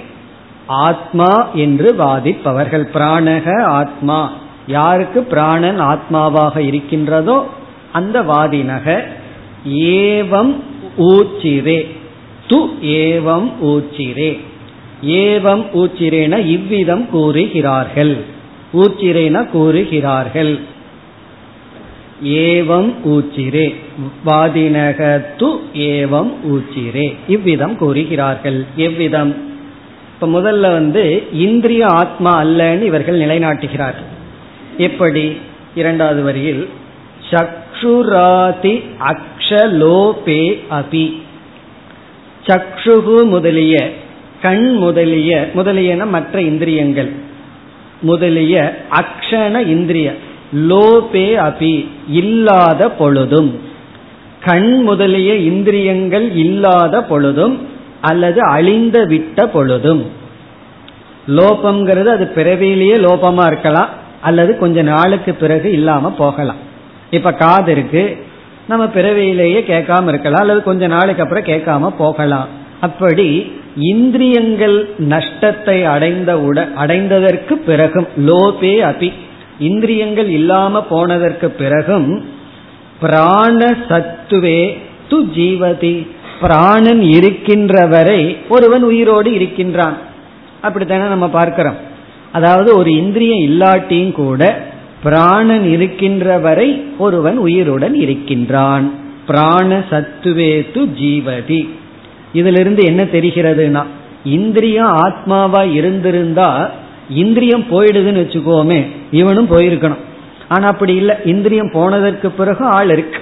A: ஆத்மா என்று வாதிப்பவர்கள். பிராணக ஆத்மா. யாருக்கு பிராணன் ஆத்மாவாக இருக்கின்றதோ அந்த வாதினக. ஏவம் ஊச்சிரே. து ஏவம் ஊச்சிரே. ஏவம் ஊச்சிரேன இவ்விதம் கூறுகிறார்கள். ஊச்சிரேன கூறுகிறார்கள். ஏவம் ஊச்சிரே. வாதினக து ஏவம் ஊச்சிரே. இவ்விதம் கூறுகிறார்கள். எவ்விதம்? இப்ப முதல்ல வந்து இந்திரிய ஆத்மா அல்லன்னு இவர்கள் நிலைநாட்டுகிறார்கள். எப்படி? இரண்டாவது வரியில் சக்ஷுராதி அக்ஷலோபே அபி. சக்ஷுகு முதலிய கண் முதலிய முதலியன மற்ற இந்திரியங்கள். முதலிய அக்ஷண இந்திரிய. லோபே அபி இல்லாத பொழுதும். கண் முதலிய இந்திரியங்கள் இல்லாத பொழுதும் அல்லது அழிந்த விட்ட பொழுதும். லோபம்ங்கிறது அது பிறவிலேயே லோபமா இருக்கலாம் அல்லது கொஞ்ச நாளுக்கு பிறகு இல்லாம போகலாம். இப்ப காது இருக்கு நம்ம பிறவியிலேயே கேட்காம இருக்கலாம் அல்லது கொஞ்ச நாளுக்கு அப்புறம் கேட்காம போகலாம். அப்படி இந்திரியங்கள் நஷ்டத்தை அடைந்த உட அடைந்ததற்கு பிறகும் லோபே அபி இந்திரியங்கள் இல்லாம போனதற்கு பிறகும் பிராண சத்துவே து ஜீவதி. பிராணன் இருக்கின்ற வரை ஒருவன் உயிரோடு இருக்கின்றான். அப்படித்தானே நம்ம பார்க்கிறோம். அதாவது ஒரு இந்திரியம் இல்லாட்டியும் கூட பிராணன் இருக்கின்ற வரை ஒருவன் உயிருடன் இருக்கின்றான். பிராண சத்துவே து ஜீவதி. இதிலிருந்து என்ன தெரிகிறதுனா இந்திரியம் ஆத்மாவா இருந்திருந்தா இந்திரியம் போயிடுதுன்னு வச்சுக்கோமே இவனும் போயிருக்கணும். ஆனா அப்படி இல்லை இந்திரியம் போனதற்கு பிறகு ஆள் இருக்கு.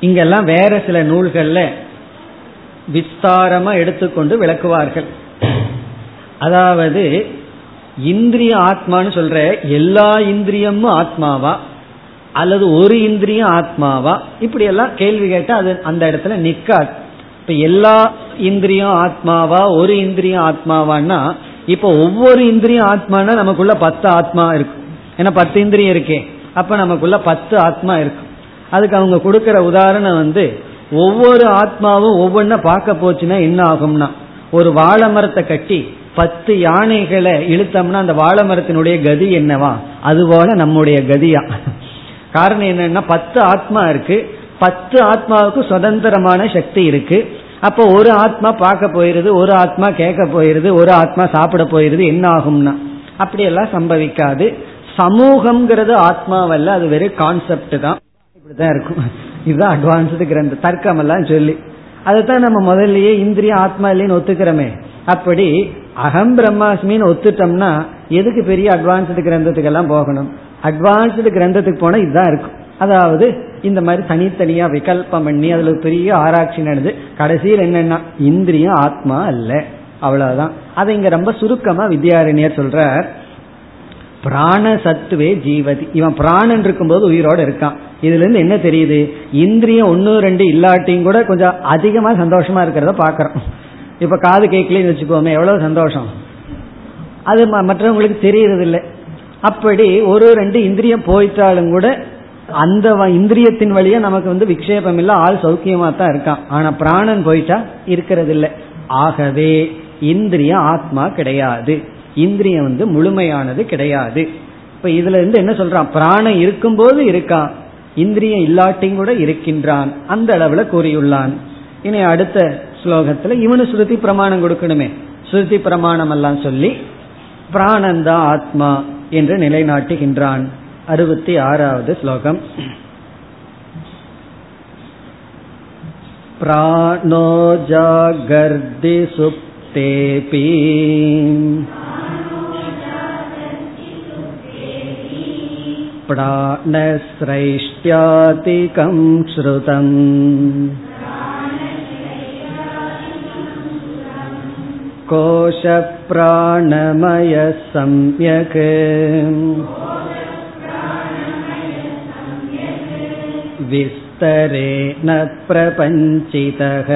A: இங்கெல்லாம் வேற சில நூல்கள்ல விஸ்தாரமா எடுத்துக்கொண்டு விளக்குவார்கள். அதாவது இந்திரிய ஆத்மான்னு சொல்ற எல்லா இந்திரியமும் ஆத்மாவா? அல்லது ஒரு இந்திரியம் ஆத்மாவா? இப்படி எல்லாம் கேள்வி கேட்டா அது அந்த இடத்துல நிக்காது. இப்ப எல்லா இந்திரியம் ஆத்மாவா ஒரு இந்திரியம் ஆத்மாவான்னா இப்ப ஒவ்வொரு இந்திரியம் ஆத்மானா நமக்குள்ள பத்து ஆத்மா இருக்கும் ஏன்னா பத்து இந்திரியம் இருக்கே. அப்ப நமக்குள்ள பத்து ஆத்மா இருக்கும் அதுக்கு அவங்க கொடுக்கிற உதாரணம் வந்து ஒவ்வொரு ஆத்மாவும் ஒவ்வொன்ன பார்க்க போச்சுன்னா என்ன ஆகும்னா ஒரு வாழை மரத்தை கட்டி பத்து யானைகளை இழுத்தோம்னா அந்த வாழை மரத்தினுடைய கதி என்னவா? அதுபோல நம்முடைய கதியா. காரணம் என்னன்னா பத்து ஆத்மா இருக்கு. பத்து ஆத்மாவுக்கு சுதந்திரமான சக்தி இருக்கு. அப்போ ஒரு ஆத்மா பார்க்க போயிருது ஒரு ஆத்மா கேட்க போயிருது ஒரு ஆத்மா சாப்பிட போயிருது என்ன ஆகும்னா? அப்படியெல்லாம் சம்பவிக்காது. சமூகம்ங்கிறது ஆத்மாவல்ல அது வெறும் கான்செப்ட் தான். இப்படிதான் இருக்கும். இதுதான் அட்வான்ஸ்டு கிரந்த தர்க்கம் எல்லாம் சொல்லி. அதைத்தான் நம்ம முதல்லயே இந்திரிய ஆத்மா இல்லைன்னு ஒத்துக்கிறோமே. அப்படி அகம் பிரம்மாஸ்மின்னு ஒத்துட்டோம்னா எதுக்கு பெரிய அட்வான்ஸ்டு கிரந்தத்துக்கெல்லாம் போகணும்? அட்வான்ஸ்டு கிரந்தத்துக்கு போனா இதுதான் இருக்கும். அதாவது இந்த மாதிரி தனித்தனியா விகல்பம் பண்ணி அதுல பெரிய ஆராய்ச்சி நடந்து கடைசியில் என்னன்னா இந்திரியம் ஆத்மா அல்ல. அவ்வளவுதான். அதை இங்க ரொம்ப சுருக்கமா வித்யாரண்யர் சொல்றார். பிராண சத்துவே ஜீவதி. இவன் பிராணன் இருக்கும்போது உயிரோடு இருக்கான். இதுல இருந்து என்ன தெரியுது? இந்திரியம் ஒன்னு ரெண்டு இல்லாட்டியும் கூட கொஞ்சம் அதிகமா சந்தோஷமா இருக்கிறத பாக்கிறோம் இப்ப காது கேட்கலன்னு வச்சுக்கோமே எவ்வளவு சந்தோஷம்? அது மற்றவங்களுக்கு தெரியறது இல்லை அப்படி ஒரு ரெண்டு இந்திரியம் போயிட்டாலும் கூட அந்த இந்திரியத்தின் வழியா நமக்கு வந்து விக்ஷேபம் இல்ல ஆள் சௌக்கியமா தான் இருக்கான். ஆனா பிராணன் போயிட்டா இருக்கிறது இல்லை ஆகவே இந்திரியம் ஆத்மா கிடையாது. இந்திரியம் வந்து முழுமையானது கிடையாது. இப்ப இதுல இருந்து என்ன சொல்றான்? பிராணம் இருக்கும்போது இருக்கான். இந்திரியம் இல்லாட்டியும் கூட இருக்கின்றான். அந்த அளவுல கூறியுள்ளான். இனி அடுத்த ஸ்லோகத்துல இவனு ஸ்ருதி பிரமாணம் கொடுக்கணுமே. ஸ்ருதி பிரமாணம் எல்லாம் சொல்லி பிராணந்தா ஆத்மா என்று நிலைநாட்டுகின்றான். अरुवति आरावद् श्लोकम् प्राणो जागर्दि सुप्तेऽपि प्राणस्रैष्ट्यातिकं श्रुतम् कोशप्राणमयः सम्यक् विस्तरेण प्रपञ्चितः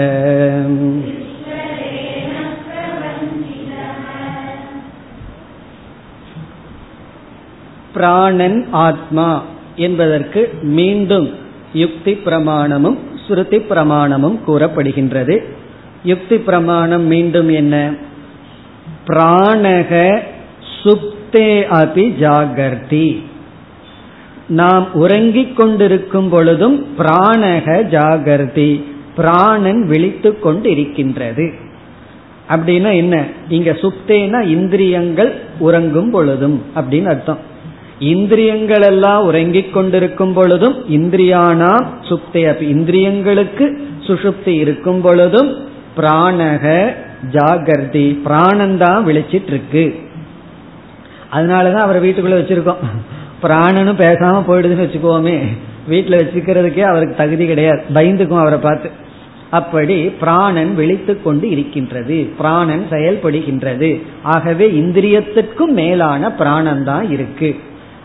A: பிராணன் ஆத்மா என்பதற்கு மீண்டும் யுக்தி பிரமாணமும் ஸ்ருதி பிரமாணமும் கூறப்படுகின்றது யுக்தி பிரமாணம் மீண்டும் என்ன பிராணக சுப்தே அபி ஜாகர்த்தி நாம் உறங்கிக் கொண்டிருக்கும் பொழுதும் பிராணக ஜாகிரதி பிராணன் விழித்து கொண்டு இருக்கின்றது அப்படின்னா என்ன? இங்க சுப்தேனா இந்திரியங்கள் உறங்கும் பொழுதும் அப்படின்னு அர்த்தம். இந்திரியங்கள் எல்லாம் உறங்கிக் கொண்டிருக்கும் பொழுதும் இந்திரியானா சுப்தே இந்திரியங்களுக்கு சுசுப்தி இருக்கும் பொழுதும் பிராணக பிராணன் பிராணந்தான் விழிச்சிட்டு இருக்கு அதனாலதான் அவரை வீட்டுக்குள்ள வச்சிருக்கோம். பிராணனும் பேசாம போயிடுதுன்னு வச்சுக்கோமே வீட்டில் வச்சுக்கிறதுக்கே அவருக்கு தகுதி கிடையாது. பயந்துக்கும் அவரை பார்த்து. அப்படி பிராணன் விழித்து கொண்டு இருக்கின்றது. பிராணன் செயல்படுகின்றது. ஆகவே இந்திரியத்திற்கும் மேலான பிராணன் தான் இருக்கு.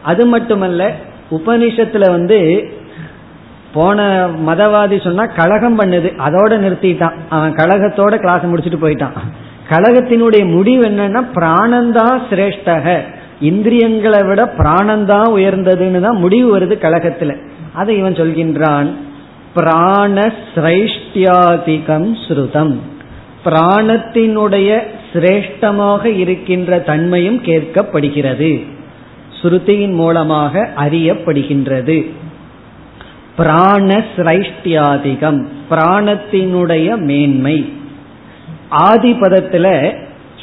A: அது மட்டுமல்ல உபனிஷத்துல வந்து போன மதவாதி சொன்னா கழகம் பண்ணுது. அதோட நிறுத்திட்டான். அவன் கழகத்தோட கிளாஸ் முடிச்சுட்டு போயிட்டான். கழகத்தினுடைய முடிவு என்னன்னா பிராணந்தான் சிரேஷ்டக. இந்திரியங்களை விட பிராணந்தான் உயர்ந்ததுன்னு தான் முடிவு வருது கழகத்துல. அதை இவன் சொல்கின்றான் பிராண சிரேஷ்டியாதிகம் ஸ்ருதம். பிராணத்தினுடைய சிரேஷ்டமாக இருக்கின்ற தன்மையும் கேட்கப்படுகிறது. ஸ்ருதியின் மூலமாக அறியப்படுகின்றது. பிராண சிரைஷ்டியாதிகம் பிராணத்தினுடைய மேன்மை. ஆதிபதத்துல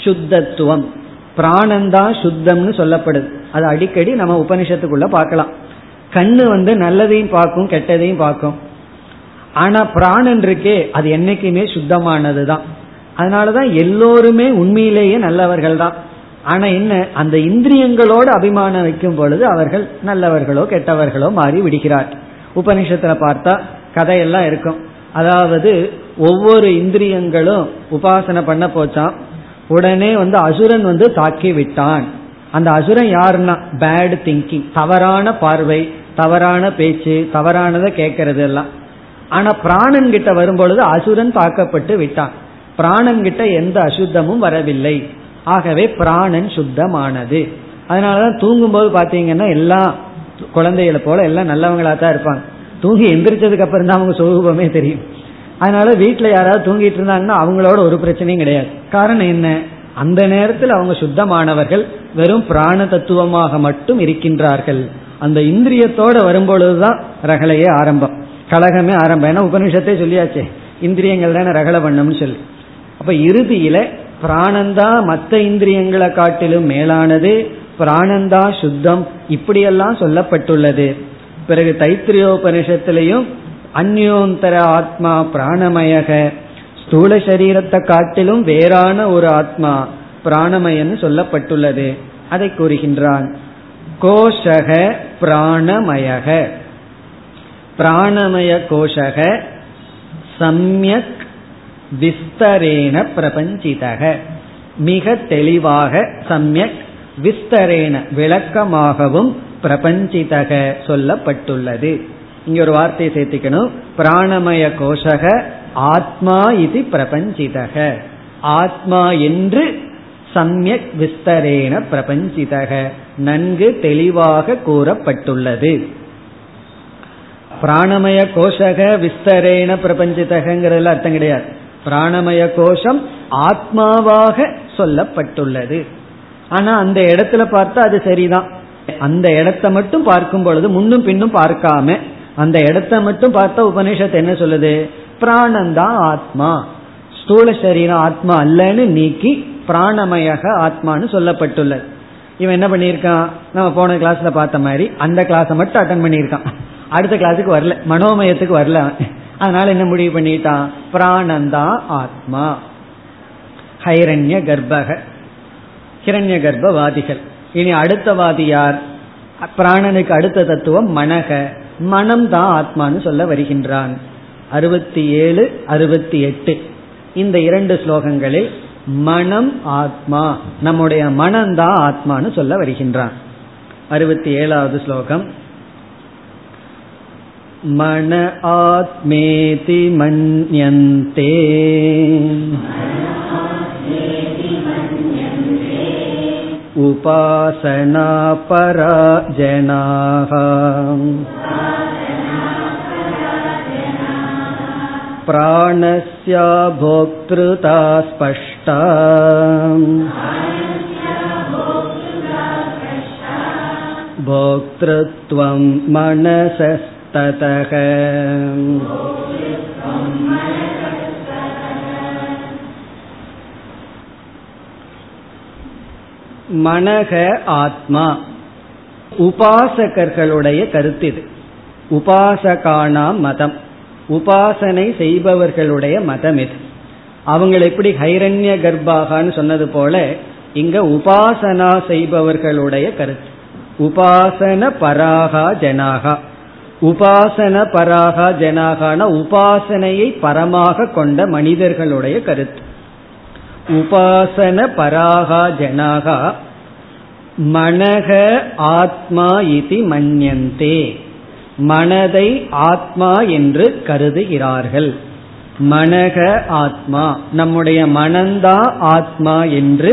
A: சுத்தத்துவம். பிராணந்தான் சுத்தம்னு சொல்லப்படுது. அது அடிக்கடி நம்ம உபனிஷத்துக்குள்ள பார்க்கலாம். கண்ணு வந்து நல்லதையும் பார்க்கும் கெட்டதையும் பார்க்கும். ஆனா பிராணன் இருக்கே அது என்னைக்குமே சுத்தமானது தான் அதனாலதான் எல்லோருமே உண்மையிலேயே நல்லவர்கள் தான் ஆனா என்ன அந்த இந்திரியங்களோடு அபிமானம் வைக்கும் பொழுது அவர்கள் நல்லவர்களோ கெட்டவர்களோ மாறி விடுகிறார். உபனிஷத்துல பார்த்தா கதையெல்லாம் இருக்கும். அதாவது ஒவ்வொரு இந்திரியங்களும் உபாசனை பண்ண போச்சான் உடனே வந்து அசுரன் வந்து தாக்கி விட்டான். அந்த அசுரன் யாருன்னா? பேட் திங்கிங் தவறான பார்வை தவறான பேச்சு தவறானதை கேட்கறது எல்லாம். ஆனா பிராணன் கிட்ட வரும்பொழுது அசுரன் தாக்கப்பட்டு விட்டான். பிராணன் கிட்ட எந்த அசுத்தமும் வரவில்லை. ஆகவே பிராணன் சுத்தமானது. அதனாலதான் தூங்கும்போது பாத்தீங்கன்னா எல்லாம் குழந்தைகளை போல எல்லாம் நல்லவங்களா தான் இருப்பாங்க. தூங்கி எந்திரிச்சதுக்கு அப்புறம் தான் அவங்க சுரூபமே தெரியும். அதனால வீட்டுல யாராவது தூங்கிட்டு இருந்தாங்கன்னா அவங்களோட ஒரு பிரச்சனையும் கிடையாது. காரணம் என்ன? அந்த நேரத்தில் அவங்க சுத்தமானவர்கள் வெறும் பிராண தத்துவமாக மட்டும் இருக்கின்றார்கள். அந்த இந்திரியத்தோட வரும்பொழுதுதான் ரகலையே ஆரம்பம். கழகமே ஆரம்பம். ஏன்னா உபனிஷத்தே சொல்லியாச்சே இந்திரியங்கள் தானே ரகலை பண்ணம்னு சொல்லி. அப்ப இறுதியில பிராணந்தா மற்ற இந்திரியங்களை காட்டிலும் மேலானது பிராணந்தா சுத்தம் இப்படியெல்லாம் சொல்லப்பட்டுள்ளது. பிறகு தைத்திரியோபனிஷத்திலையும் அந்யோந்தர ஆத்மா பிராணமயக. ஸ்தூல சரீரத்தை காட்டிலும் வேறான ஒரு ஆத்மா பிராணமயன்னு சொல்லப்பட்டுள்ளது. அதை கூறுகின்றான். கோஷக பிராணமயக. பிராணமய கோஷக சம்யக் விஸ்தரேன பிரபஞ்சிதக. மிக தெளிவாக சம்யக் விஸ்தரேன விளக்கமாகவும் பிரபஞ்சிதக சொல்லப்பட்டுள்ளது. இங்க ஒரு வார்த்தையை சேர்த்துக்கணும். பிராணமய கோஷக ஆத்மா இது பிரபஞ்சிதக. ஆத்மா என்று சமயக் விஸ்தரேன பிரபஞ்சிதக. நன்கு தெளிவாக கூறப்பட்டுள்ளது. பிராணமய கோஷக விஸ்தரேன பிரபஞ்சிதகங்கிறதுல அர்த்தம் கிடையாது. பிராணமய கோஷம் ஆத்மாவாக சொல்லப்பட்டுள்ளது. ஆனா அந்த இடத்துல பார்த்தா அது சரிதான். அந்த இடத்தை மட்டும் பார்க்கும் பொழுது முன்னும் பின்னும் பார்க்காம அந்த இடத்தை மட்டும் பார்த்தா உபனிஷத்து என்ன சொல்லுது? பிராணந்தான் ஆத்மா. ஸ்தூல சரீரம் ஆத்மா அல்லன்னு நீக்கி பிராணமயக ஆத்மான்னு சொல்லப்பட்டுள்ளது. இவன் என்ன பண்ணியிருக்கான்? நம்ம போன கிளாஸ்ல பார்த்த மாதிரி அந்த கிளாஸை மட்டும் அட்டன் பண்ணியிருக்கான். அடுத்த கிளாஸுக்கு வரல. மனோமயத்துக்கு வரல அதனால என்ன முடிவு பண்ணிட்டான்? பிராணந்தா ஆத்மா. ஹைரண்ய கர்ப்பக. ஹிரண்ய கர்ப்பவாதிகள். இனி அடுத்த வாதி யார்? பிராணனுக்கு அடுத்த தத்துவம் மனக. மனம்தான் ஆத்மான்னு சொல்ல வருகின்றான். அறுபத்தி ஏழு அறுபத்தி எட்டு இந்த இரண்டு ஸ்லோகங்களில் மனம் ஆத்மா நம்முடைய மனம்தான் ஆத்மான்னு சொல்ல வருகின்றான். அறுபத்தி ஏழாவது ஸ்லோகம். மன ஆத்மேதி மன்யந்தே. उपासना परा जनाः प्राणस्य भोक्तृता स्पष्टा। भोक्तृत्वं मनसस्ततः மனக ஆத்மா. உபாசகர்களுடைய கருத்து இது. உபாசகானாம் மதம். உபாசனை செய்பவர்களுடைய மதம் இது. அவங்களை எப்படி ஹைரண்ய கர்ப்பாகான்னு சொன்னது போல இங்க உபாசனா செய்பவர்களுடைய கருத்து. உபாசன பராகா ஜனாகா. உபாசன பராகா ஜனாகான உபாசனையை பரமாக கொண்ட மனிதர்களுடைய கருத்து. உபாசன பராகா ஜனாகா மனக ஆத்மா இது மன்யந்தே மனதை ஆத்மா என்று கருதுகிறார்கள். மனக ஆத்மா நம்முடைய மனந்தா ஆத்மா என்று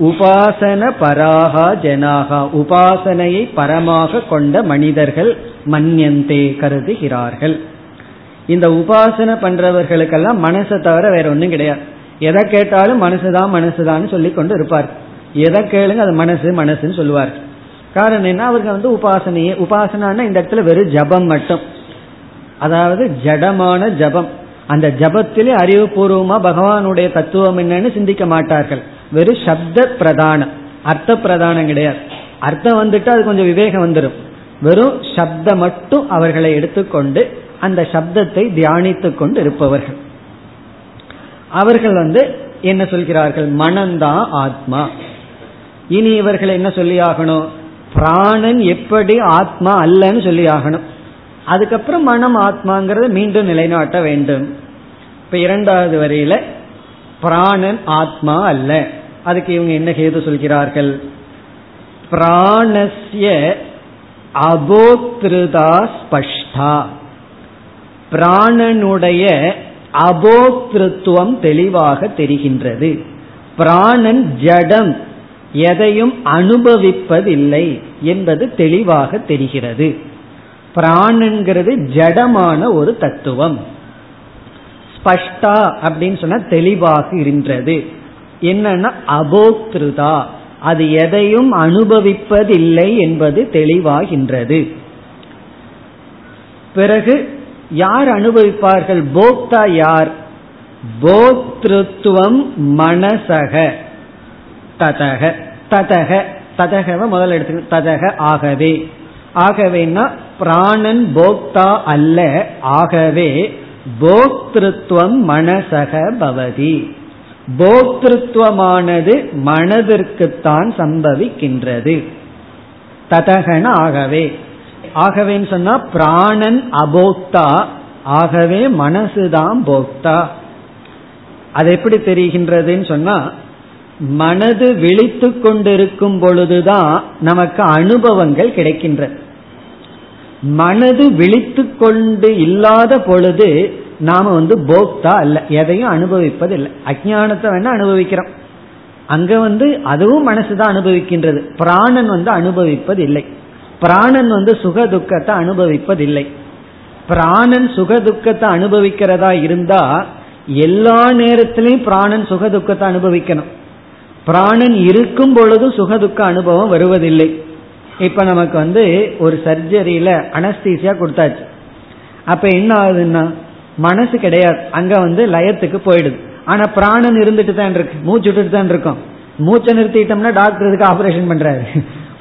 A: உபாசன பராகா ஜனாகா உபாசனையை பரமாக கொண்ட மனிதர்கள் மன்யந்தே கருதுகிறார்கள். இந்த உபாசனை பண்றவர்களுக்கெல்லாம் மனசை தவிர வேற ஒன்றும் கிடையாது. எதை கேட்டாலும் மனசுதான் மனசுதான் சொல்லி கொண்டு இருப்பார். எதை கேளுங்க அது மனசு மனசுன்னு சொல்லுவார். காரணம் என்ன? அவருக்கு வந்து உபாசனையே உபாசனான இந்த இடத்துல வெறும் ஜபம் மட்டும். அதாவது ஜடமான ஜபம். அந்த ஜபத்திலே அறிவுபூர்வமா பகவானுடைய தத்துவம் என்னன்னு சிந்திக்க மாட்டார்கள். வெறும் சப்த பிரதானம். அர்த்த பிரதானம் கிடையாது. அர்த்தம் வந்துட்டு அது கொஞ்சம் விவேகம் வந்துடும் வெறும் சப்தம் மட்டும் அவர்களை எடுத்துக்கொண்டு அந்த சப்தத்தை தியானித்துக் கொண்டு இருப்பவர்கள். அவர்கள் வந்து என்ன சொல்கிறார்கள்? மனம்தான் ஆத்மா. இனி இவர்கள் என்ன சொல்லி ஆகணும்? பிராணன் எப்படி ஆத்மா அல்லன்னு சொல்லி ஆகணும். அதுக்கப்புறம் மனம் ஆத்மாங்கிறத மீண்டும் நிலைநாட்ட வேண்டும். இப்ப இரண்டாவது வரையில பிராணன் ஆத்மா அல்ல. அதுக்கு இவங்க என்ன கேது சொல்கிறார்கள்? பிராணஸ்ய அபோக்திருதா ஸ்பஷ்டா. பிராணனுடைய அபோக்திருத்துவம் தெளிவாக தெரிகின்றது. பிராணன் ஜடம் எதையும் அனுபவிப்பதில்லை என்பது தெளிவாக தெரிகிறது. பிராணங்கிறது ஜடமான ஒரு தத்துவம். ஸ்பஷ்டா அப்படின்னு சொன்னா தெளிவாக இருந்தது. என்னன்னா அபோக்திருதா அது எதையும் அனுபவிப்பதில்லை என்பது தெளிவாகின்றது. பிறகு யார் அனுபவிப்பார்கள்? போக்தா யார்? போக்திருத்துவம் மனசக. ததக. ததக. ததகவ முதல் எடுத்து ததக ஆகவே. ஆகவேன்னா பிராணன் போக்தா அல்ல. ஆகவே போக்திருத்துவம் மனசக பவதி. போக்திருத்துவமானது மனதிற்குத்தான் சம்பவிக்கின்றது. ததகன ஆகவே. ஆகவேன்னு சொன்னா பிராணன் அபோக்தா. ஆகவே மனசுதான் போக்தா. அது எப்படி தெரிகின்றதுன்னு சொன்னா மனது விழித்து கொண்டிருக்கும் பொழுதுதான் நமக்கு அனுபவங்கள் கிடைக்கின்றது மனது விழித்து கொண்டு இல்லாத பொழுது நாம வந்து போக்தா அல்ல எதையும் அனுபவிப்பது இல்லை அஜானத்தை வேணா அனுபவிக்கிறோம். அங்க வந்து அதுவும் மனசுதான் அனுபவிக்கின்றது. பிராணன் வந்து அனுபவிப்பது இல்லை பிராணன் வந்து சுக துக்கத்தை அனுபவிப்பதில்லை. பிராணன் சுக துக்கத்தை அனுபவிக்கிறதா இருந்தா எல்லா நேரத்திலையும் பிராணன் சுக துக்கத்தை அனுபவிக்கணும். பிராணன் இருக்கும் பொழுது சுக துக்க அனுபவம் வருவதில்லை. இப்ப நமக்கு வந்து ஒரு சர்ஜரியில அனஸ்தீசியா கொடுத்தாச்சு. அப்ப என்ன ஆகுதுன்னா மனசு கிடையாது. அங்க வந்து லயத்துக்கு போயிடுது. ஆனா பிராணன் இருந்துட்டு தான் இருக்கு. மூச்சு விட்டுட்டு தான் இருக்கும். மூச்சை நிறுத்திட்டோம்னா டாக்டர் இதுக்கு ஆபரேஷன் பண்றாரு?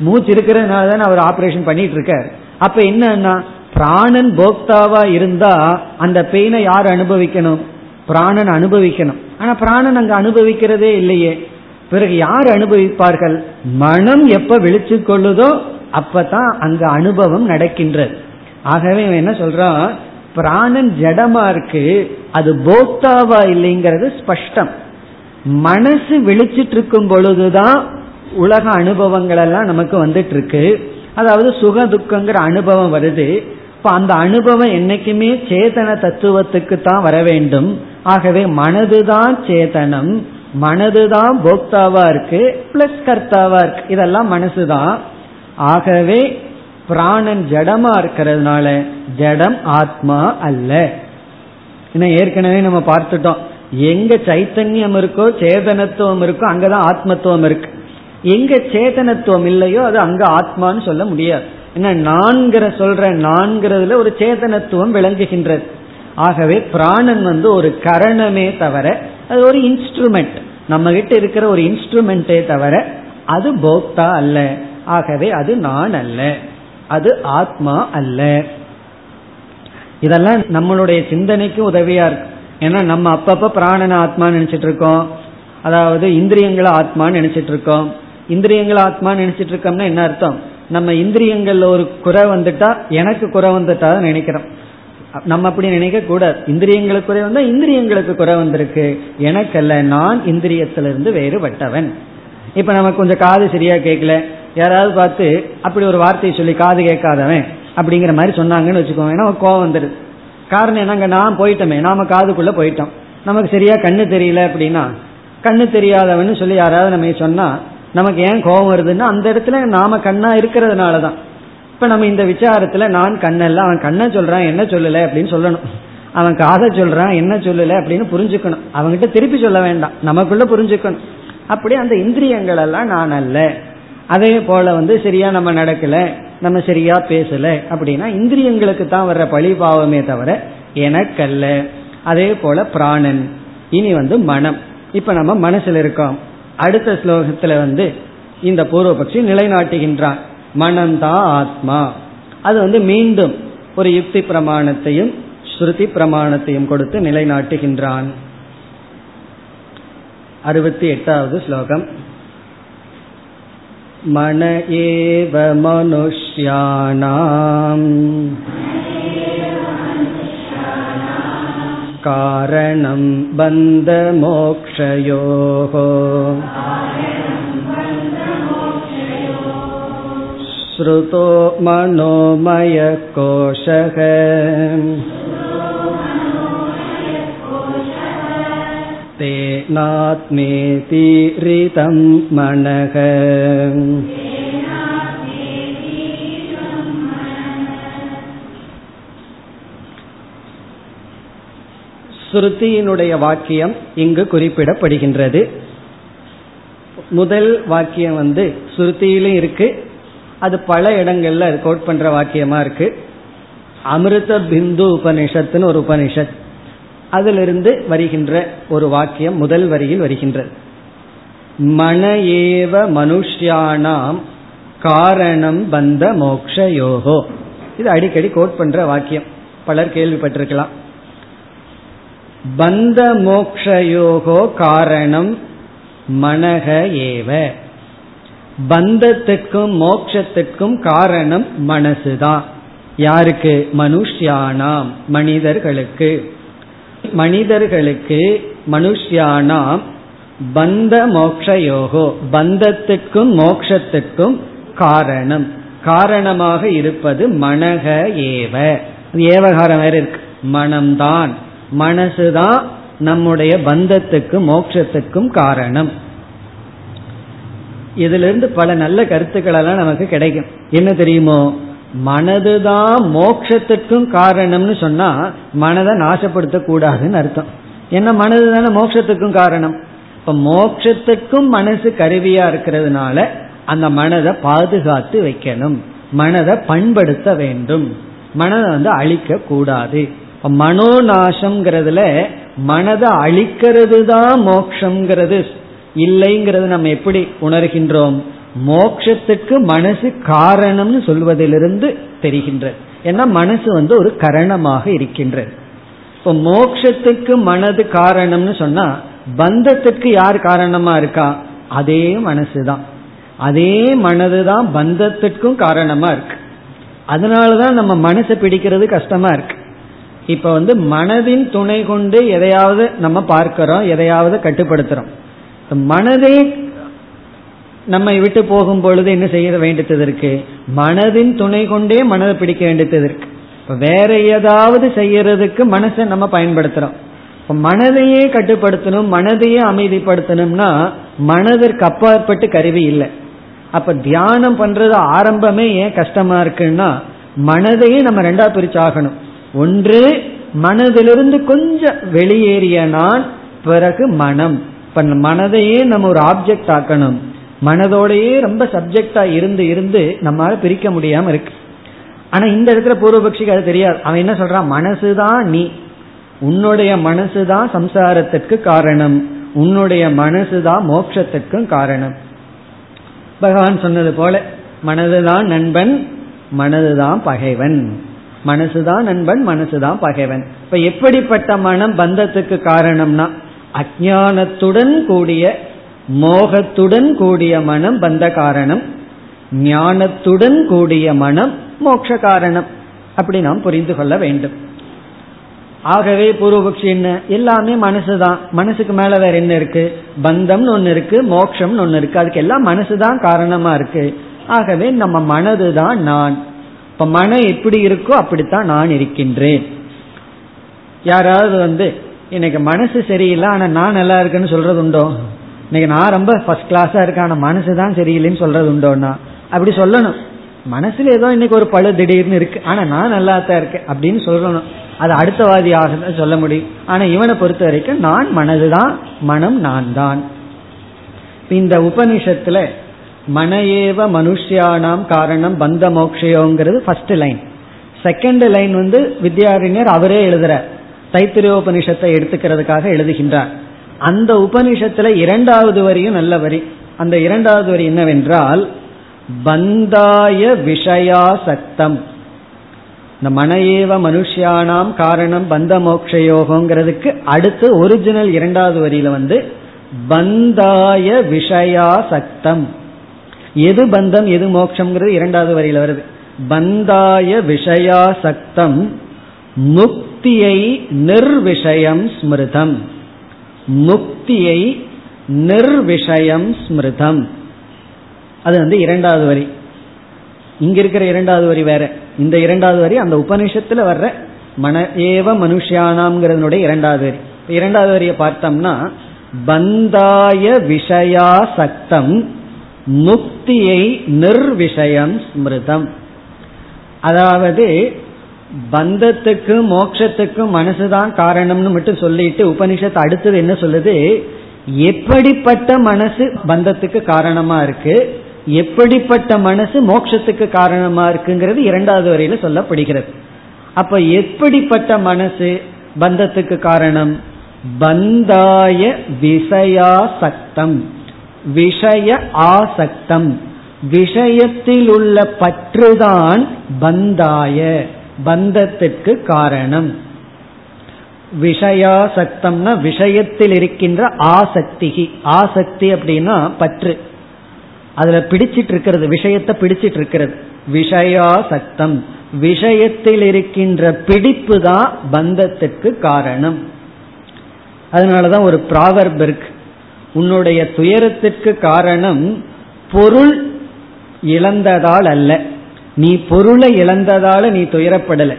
A: மூச்சு இருக்கிறதுனால தான் அவர் ஆபரேஷன் பண்ணிட்டு இருக்காரு அப்ப என்னன்னா பிராணன் போக்தாவா இருந்தா அந்த பெயினை யார் அனுபவிக்கணும்? பிராணன் அனுபவிக்கணும். ஆனா பிராணன் அங்க அனுபவிக்கிறதே இல்லையே. பிறகு யார் அனுபவிப்பார்கள்? மனம் எப்ப விழிச்சு கொள்ளுதோ அப்பதான் அங்க அனுபவம் நடக்கின்றது. ஆகவே என்ன சொல்றான் பிராணன் ஜடமா இருக்கு அது போக்தாவா இல்லைங்கிறது ஸ்பஷ்டம். மனசு விழிச்சிட்டு இருக்கும் பொழுதுதான் உலக அனுபவங்கள் எல்லாம் நமக்கு வந்துட்டு இருக்கு அதாவது சுக துக்கங்கிற அனுபவம் வருது. இப்ப அந்த அனுபவம் என்னைக்குமே சேதன தத்துவத்துக்கு தான் வர வேண்டும். ஆகவே மனதுதான் சேதனம். மனதுதான் போக்தாவா இருக்கு பிளஸ் கர்த்தாவா இருக்கு. இதெல்லாம் மனசுதான். ஆகவே பிராணன் ஜடமா இருக்கிறதுனால ஜடம் ஆத்மா அல்ல. ஏன்னா ஏற்கனவே நம்ம பார்த்துட்டோம். எங்க சைத்தன்யம் இருக்கோ சேதனத்துவம் இருக்கோ அங்கதான் ஆத்மத்துவம் இருக்கு. எங்க சேதனத்துவம் இல்லையோ அது அங்க ஆத்மான்னு சொல்ல முடியாது. என்ன நான்கிற சொல்ற நான்கிறதுல ஒரு சேதனத்துவம் விளங்குகின்றது. ஆகவே பிராணன் வந்து ஒரு கரணமே தவிர அது ஒரு இன்ஸ்ட்ருமெண்ட் நம்ம கிட்ட இருக்கிற ஒரு இன்ஸ்ட்ருமெண்டே தவிர அது போக்தா அல்ல. ஆகவே அது நான் அல்ல. அது ஆத்மா அல்ல. இதெல்லாம் நம்மளுடைய சிந்தனைக்கும் உதவியா இருக்கு. ஏன்னா நம்ம அப்பப்ப பிராணன் ஆத்மான்னு நினைச்சிட்டு இருக்கோம். அதாவது இந்திரியங்களை ஆத்மான்னு நினைச்சிட்டு இருக்கோம். இந்திரியங்கள் ஆத்மான்னு நினைச்சிட்டு இருக்கோம்னா என்ன அர்த்தம்? நம்ம இந்திரியங்கள்ல ஒரு குறை வந்துட்டா எனக்கு குறை வந்துட்டா நினைக்கிறோம். நம்ம அப்படி நினைக்க கூடாது. இந்திரியங்களுக்கு குறை வந்தா இந்திரியங்களுக்கு குறை வந்திருக்கு. எனக்கல்ல நான் இந்திரியத்திலிருந்து வேறுபட்டவன். இப்ப நமக்கு கொஞ்சம் காது சரியா கேட்கல. யாராவது பார்த்து அப்படி ஒரு வார்த்தையை சொல்லி காது கேட்காதவன் அப்படிங்கிற மாதிரி சொன்னாங்கன்னு வச்சுக்கோங்க. ஏன்னா கோவம் வந்துடுது காரணம் என்னங்க? நான் போயிட்டோமே. நாம காதுக்குள்ள போயிட்டோம். நமக்கு சரியா கண்ணு தெரியல அப்படின்னா கண்ணு தெரியாதவன்னு சொல்லி யாராவது நம்ம சொன்னா நமக்கு ஏன் கோபம் வருதுன்னா அந்த இடத்துல நாம கண்ணா இருக்கிறதுனாலதான். இப்ப நம்ம இந்த விசாரத்துல நான் கண்ணல்ல அவன் கண்ணை சொல்றான் என்ன சொல்லல அப்படின்னு சொல்லணும். அவன் காதை சொல்றான் என்ன சொல்லல அப்படின்னு புரிஞ்சுக்கணும். அவன்கிட்ட திருப்பி சொல்ல வேண்டாம். நமக்குள்ள புரிஞ்சுக்கணும். அப்படி அந்த இந்திரியங்கள் எல்லாம் நான் அல்ல. அதே போல வந்து சரியா நம்ம நடக்கல நம்ம சரியா பேசல அப்படின்னா இந்திரியங்களுக்கு தான் வர்ற பழி பாவமே தவிர எனக்கல்ல. அதே போல பிராணன். இனி வந்து மனம். இப்ப நம்ம மனசுல இருக்கோம். அடுத்த ஸ்லோகத்துல வந்து இந்த பூர்வபக்ஷி நிலைநாட்டுகின்றான் மனம்தான் ஆத்மா அது வந்து மீண்டும் ஒரு யுக்தி பிரமாணத்தையும் ஸ்ருதி பிரமாணத்தையும் கொடுத்து நிலைநாட்டுகின்றான் அறுபத்தி எட்டாவது ஸ்லோகம் मन एव मनुष्याणाम् कारणं बन्धमोक्षयोः श्रुतो मनोमयकोशः तेन येनात्मेति ऋतं मनः ஸ்ருதியினுடைய வாக்கியம் இங்கு குறிப்பிடப்படுகின்றது. முதல் வாக்கியம் வந்து ஸ்ருதியிலும் இருக்கு. அது பல இடங்கள்ல கோட் பண்ற வாக்கியமா இருக்கு. அமிர்த பிந்து உபனிஷத்துன்னு ஒரு உபனிஷத். அதிலிருந்து வருகின்ற ஒரு வாக்கியம் முதல் வரியில் வருகின்றது. மன ஏவ மனுஷ்யானாம் காரணம் பந்த மோக்ஷயோகோ. இது அடிக்கடி கோட் பண்ற வாக்கியம். பலர் கேள்விப்பட்டிருக்கலாம். பந்த மோக்ஷயோகோ காரணம் மனக ஏவ. பந்தத்துக்கும் மோக்ஷத்துக்கும் காரணம் மனசுதான் யாருக்கு? மனுஷ்யானாம் மனிதர்களுக்கு. மனிதர்களுக்கு மனுஷ்யானாம் பந்த மோக்ஷயோகோ பந்தத்துக்கும் மோக்ஷத்துக்கும் காரணம். காரணமாக இருப்பது மனக ஏவ. ஏவகாரம் வேற இருக்கு. மனம்தான். மனசுதான் நம்முடைய பந்தத்துக்கும் மோட்சத்துக்கும் காரணம். இதுல இருந்து பல நல்ல கருத்துக்கள் எல்லாம் நமக்கு கிடைக்கும். என்ன தெரியுமோ? மனதுதான் மோட்சத்துக்கும் காரணம்னு சொன்னா மனதை நாசப்படுத்த கூடாதுன்னு அர்த்தம். ஏன்னா மனது தானே மோட்சத்துக்கும் காரணம்? இப்ப மோட்சத்துக்கும் மனசு கருவியா இருக்கிறதுனால அந்த மனதை பாதுகாத்து வைக்கணும். மனதை பண்படுத்த வேண்டும். மனதை வந்து அழிக்க கூடாது மனோநாசம்ங்கிறதுல மனதை அழிக்கிறது தான் மோக்ஷங்கிறது இல்லைங்கிறது நம்ம எப்படி உணர்கின்றோம்? மோக்ஷத்துக்கு மனசு காரணம்னு சொல்வதிலிருந்து தெரிகின்றது. ஏன்னா மனசு வந்து ஒரு கரணமாக இருக்கின்றது. இப்போ மோக்ஷத்துக்கு மனது காரணம்னு சொன்னா பந்தத்துக்கு யார் காரணமா இருக்கா? அதே மனசுதான். அதே மனதுதான் பந்தத்துக்கும் காரணமா இருக்கு. அதனாலதான் நம்ம மனசை பிடிக்கிறது கஷ்டமா இருக்கு. இப்ப வந்து மனதின் துணை கொண்டு எதையாவது நம்ம பார்க்கிறோம் எதையாவது கட்டுப்படுத்துறோம். மனதே நம்மை விட்டு போகும் பொழுது என்ன செய்ய வேண்டியது இருக்கு? மனதின் துணை கொண்டே மனதை பிடிக்க வேண்டியது இருக்கு. இப்ப வேற ஏதாவது செய்யறதுக்கு மனசை நம்ம பயன்படுத்துறோம். இப்ப மனதையே கட்டுப்படுத்தணும் மனதையே அமைதிப்படுத்தணும்னா மனதிற்கு அப்பாற்பட்டு கருவி இல்லை. அப்ப தியானம் பண்றது ஆரம்பமே ஏன் கஷ்டமா இருக்குன்னா மனதையே நம்ம ரெண்டா பிரிச்சாகணும். ஒன்று மனதிலிருந்து கொஞ்சம் வெளியேறிய நான் பிறகு மனம். இப்ப மனதையே நம்ம ஒரு ஆப்ஜெக்ட் ஆக்கணும். மனதோடையே ரொம்ப சப்ஜெக்டா இருந்து இருந்து நம்மளால பிரிக்க முடியாம இருக்கு. ஆனா இந்த இடத்துல பூர்வபக்ஷிக்கு அது தெரியாது. அவன் என்ன சொல்றான்? மனசுதான் நீ. உன்னுடைய மனசுதான் சம்சாரத்திற்கு காரணம். உன்னுடைய மனசுதான் மோட்சத்திற்கும் காரணம். பகவான் சொன்னது போல மனதுதான் நண்பன் மனதுதான் பகைவன். மனசுதான் நண்பன் மனசுதான் பகைவன். இப்ப எப்படிப்பட்ட மனம் பந்தத்துக்கு காரணம்னா அஜானத்துடன் கூடிய மோகத்துடன் கூடிய மனம் பந்த காரணம் ஞானத்துடன் கூடிய மனம் மோட்ச காரணம். அப்படி நாம் புரிந்து கொள்ள வேண்டும். ஆகவே பூர்வபக்ஷி என்ன? எல்லாமே மனசுதான். மனசுக்கு மேல வேற என்ன இருக்கு? பந்தம்னு ஒன்னு இருக்கு மோக்ஷம்னு ஒன்னு இருக்கு. அதுக்கு எல்லாம் மனசுதான் காரணமா இருக்கு. ஆகவே நம்ம மனதுதான் நான். இப்ப மனம் எப்படி இருக்கோ அப்படித்தான் நான் இருக்கின்றேன். யாராவது வந்து இன்னைக்கு மனசு சரியில்லை ஆனா நான் நல்லா இருக்குன்னு சொல்றது உண்டோ? இன்னைக்கு நான் ரொம்ப ஃபர்ஸ்ட் கிளாஸா இருக்கேன் ஆனா மனசு தான் சரியில்லைன்னு சொல்றது உண்டோன்னா? அப்படி சொல்லணும். மனசுல ஏதோ இன்னைக்கு ஒரு பழு திடீர்னு இருக்கு ஆனா நான் நல்லா தான் இருக்கேன் அப்படின்னு சொல்லணும். அது அடுத்தவாதியாக சொல்ல முடியும். ஆனா இவனை பொறுத்த வரைக்கும் நான் மனதுதான் மனம் நான் தான் இந்த உபனிஷத்துல மனையேவ மனுஷியானாம் காரணம் பந்த மோக்ஷயோங்கிறது ஃபர்ஸ்ட் லைன் செகண்ட் லைன் வந்து வித்யாரண்யர் அவரே எழுதுற தைத்திரியோபனிஷத்தை எடுத்துக்கிறதுக்காக எழுதுகின்றார். அந்த உபனிஷத்துல இரண்டாவது வரியும் நல்ல வரி. அந்த இரண்டாவது வரி என்னவென்றால் பந்தாய விஷயா சக்தம் இந்த மனையேவ மனுஷியானாம் காரணம் பந்த மோக்ஷயோகங்கிறதுக்கு அடுத்து ஒரிஜினல் இரண்டாவது வரியில வந்து பந்தாய விஷயா சக்தம் எது பந்தம் எது மோட்சம்ங்கிறது இரண்டாவது வரியில வருது. பந்தாய விஷயா சக்தம் முக்தியை நிர்விஷயம் ஸ்மிருதம். முக்தியை நிர்விஷயம் ஸ்மிருதம். அது வந்து இரண்டாவது வரி. இங்க இருக்கிற இரண்டாவது வரி வேற. இந்த இரண்டாவது வரி அந்த உபனிஷத்துல வர்ற மன ஏவ மனுஷியானாம்ங்கிறதுனுடைய இரண்டாவது வரி. இரண்டாவது வரியை பார்த்தோம்னா பந்தாய விஷயா சக்தம் முக்தியை நிர்விஷயம் ஸ்மிருதம். அதாவது பந்தத்துக்கும் மோட்சத்துக்கும் மனசுதான் காரணம்னு மட்டும் சொல்லிட்டு உபனிஷத்து அடுத்தது என்ன சொல்லுது? எப்படிப்பட்ட மனசு பந்தத்துக்கு காரணமா இருக்கு? எப்படிப்பட்ட மனசு மோட்சத்துக்கு காரணமா இருக்குங்கிறது இரண்டாவது வரையில சொல்லப்படுகிறது. அப்ப எப்படிப்பட்ட மனசு பந்தத்துக்கு காரணம்? பந்தாய விஷயாசக்தம் விஷய ஆசக்தம். விஷயத்தில் உள்ள பற்றுதான் பந்தாய பந்தத்திற்கு காரணம். விஷயாசக்தம்னா விஷயத்தில் இருக்கின்ற ஆசக்தி ஆசக்தி அப்படின்னா பற்று. அதுல பிடிச்சிட்டு இருக்கிறது விஷயத்தை பிடிச்சிட்டு இருக்கிறது விஷயாசக்தம். விஷயத்தில் இருக்கின்ற பிடிப்பு தான் பந்தத்துக்கு காரணம். அதனாலதான் ஒரு ப்ராவர்ப் உன்னுடைய துயரத்திற்கு காரணம் பொருள் இழந்ததால் அல்ல. நீ பொருளை இழந்ததால நீ துயரப்படல.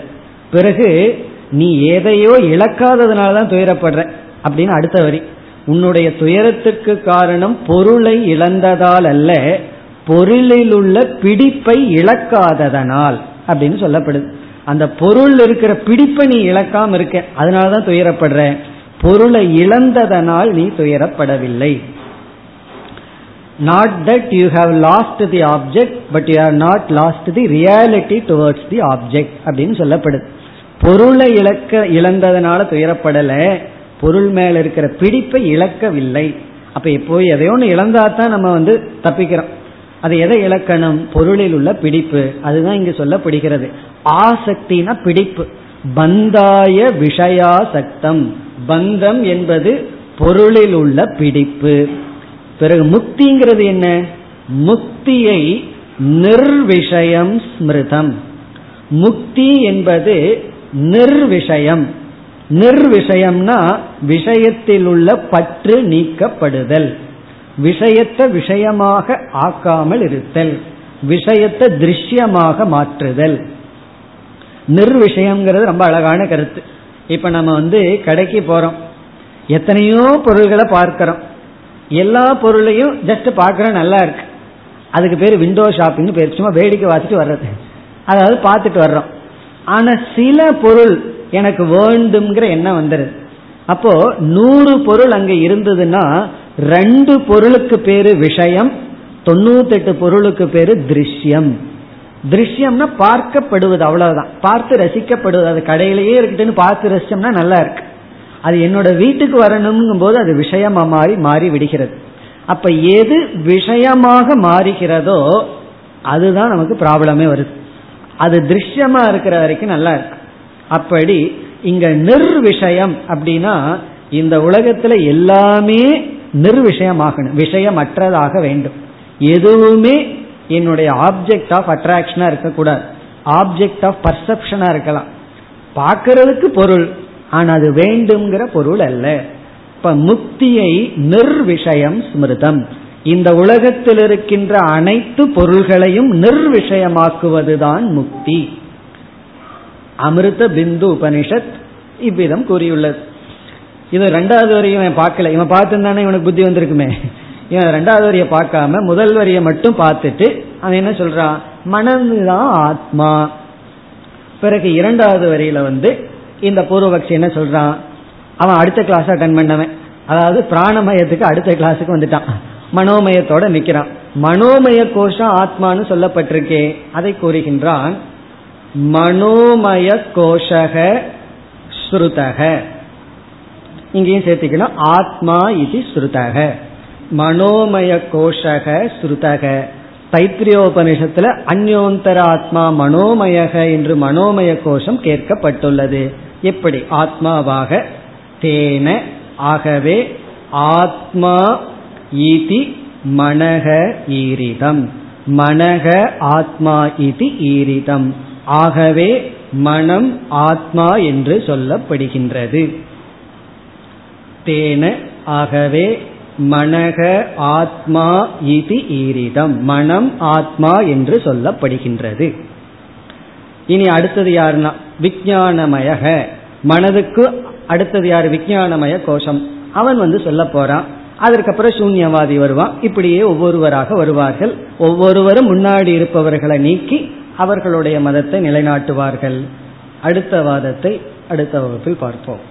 A: பிறகு நீ எதையோ இழக்காததுனால தான் துயரப்படுற அப்படின்னு அடுத்த வரி. உன்னுடைய துயரத்துக்கு காரணம் பொருளை இழந்ததால் அல்ல பொருளில் உள்ள பிடிப்பை இழக்காததனால் அப்படின்னு சொல்லப்படுது. அந்த பொருள் இருக்கிற பிடிப்பை நீ இழக்காம இருக்க அதனாலதான் துயரப்படுற. பொருளை இழந்ததனால் நீ துயரப்படவில்லை. Not that you have lost the object but you have not lost the reality towards the object அப்படின்னு சொல்லப்படுது. பொருளை இழக்க இழந்ததனால துயரப்படல பொருள் மேல இருக்கிற பிடிப்பை இழக்கவில்லை. அப்ப இப்போ எதையோ ஒன்று இழந்தா தான் நம்ம வந்து தப்பிக்கிறோம். அது எதை இழக்கணும்? பொருளில் உள்ள பிடிப்பு. அதுதான் இங்கு சொல்லப்படுகிறது. ஆசக்தினா பிடிப்பு. பந்தாய விஷயா சக்தம் பந்தம் என்பது பொருளில் உள்ள பிடிப்பு. பிறகு முக்திங்கிறது என்ன? முக்தியை நிர்விஷயம் ஸ்மிருதம். முக்தி என்பது நிர்விஷயம். நிர்விஷயம்னா விஷயத்தில் உள்ள பற்று நீக்கப்படுதல். விஷயத்தை விஷயமாக ஆக்காமல் இருத்தல். விஷயத்தை திருஷ்யமாக மாற்றுதல். நிர்விஷயம்ங்கிறது ரொம்ப அழகான கருத்து. இப்ப நம்ம வந்து கடைக்கு போறோம். எத்தனையோ பொருள்களை பார்க்கிறோம். எல்லா பொருளையும் ஜஸ்ட் பார்க்கற நல்லா இருக்கு. அதுக்கு பேர் விண்டோ ஷாப்பிங்னு பேர். சும்மா வேடிக்கை வாசிட்டு வர்றது. அதாவது பார்த்துட்டு வர்றோம். ஆனா சில பொருள் எனக்கு வேண்டும்ங்கிற எண்ணம் வந்துடுது அப்போ நூறு பொருள் அங்க இருந்ததுன்னா ரெண்டு பொருளுக்கு பேரு விஷயம் தொண்ணூத்தெட்டு பொருளுக்கு பேரு திருஷ்யம். திருஷ்யம்னா பார்க்கப்படுவது அவ்வளவுதான். பார்த்து ரசிக்கப்படுவது அது கடையிலேயே இருக்குதுன்னு பார்த்து ரசிச்சோம்னா நல்லா இருக்கு. அது என்னோட வீட்டுக்கு வரணுங்கும் போது அது விஷயமா மாறி மாறி விடுகிறது. அப்ப எது விஷயமாக மாறுகிறதோ அதுதான் நமக்கு ப்ராப்ளமே வருது. அது திருஷ்யமா இருக்கிற வரைக்கும் நல்லா இருக்கு. அப்படி இங்க நிர்விஷயம் அப்படின்னா இந்த உலகத்துல எல்லாமே நிர்விஷயமாகணும் விஷயமற்றதாக வேண்டும். எதுவுமே என்னுடைய ஆப்ஜெக்ட் ஆஃப் அட்ராக்ஷனா இருக்கக்கூடாது. ஆப்ஜெக்ட் ஆஃப் பர்செப்ஷனா இருக்கலாம். பார்க்கறதுக்கு பொருள் ஆனா அது வேண்டும்ங்கிற பொருள் அல்ல. இப்ப முக்தியை நிர்விஷயம் ஸ்மிருதம். இந்த உலகத்தில் இருக்கின்ற அனைத்து பொருள்களையும் நிர்விஷயமாக்குவதுதான் முக்தி. அமிர்த பிந்து உபனிஷத் இவ்விதம் கூறியுள்ளது. இது ரெண்டாவது வரையும் இவன் பார்க்கல. இவன் பார்த்துருந்தானே இவனுக்கு புத்தி வந்திருக்குமே. இவன் ரெண்டாவது வரியை பார்க்காம முதல் வரிய மட்டும் பார்த்துட்டு அவன் என்ன சொல்றான்? மனதுதான் ஆத்மா. பிறகு இரண்டாவது வரியில வந்து இந்த பூர்வபக்ஷி என்ன சொல்றான்? அவன் அடுத்த கிளாஸ் அட்டன் பண்ணவன். அதாவது பிராணமயத்துக்கு அடுத்த கிளாஸுக்கு வந்துட்டான். மனோமயத்தோட நிக்கிறான். மனோமய கோஷம் ஆத்மான்னு சொல்லப்பட்டிருக்கே. அதை கூறுகின்றான் மனோமய கோஷக ஸ்ருதக. இங்கேயும் சேர்த்துக்கணும் ஆத்மா இது ஸ்ருதக. மனோமய கோஷக ஸ்ருதக. தைத்திரியோபனிஷத்துல அந்யோந்தர ஆத்மா மனோமயக என்று மனோமய கோஷம் கேட்கப்பட்டுள்ளது. எப்படி? ஆத்மாவாக தேன ஆகவே ஆத்மா ஈதி மனக ஈரிதம். மனக ஆத்மா இது ஈரிதம். ஆகவே மனம் ஆத்மா என்று சொல்லப்படுகின்றது. தேன ஆகவே மனக ஆத்மா இது ஈரிதம். மனம் ஆத்மா என்று சொல்லப்படுகின்றது. இனி அடுத்தது யாருன்னா விஜயானமயக மனதுக்கு அடுத்தது யார்? விஜயானமய கோஷம். அவன் வந்து சொல்ல போறான். அதற்கப்புறம் சூன்யவாதி வருவான். இப்படியே ஒவ்வொருவராக வருவார்கள். ஒவ்வொருவரும் முன்னாடி இருப்பவர்களை நீக்கி அவர்களுடைய மதத்தை நிலைநாட்டுவார்கள். அடுத்த வாதத்தை அடுத்த வகுப்பில் பார்ப்போம்.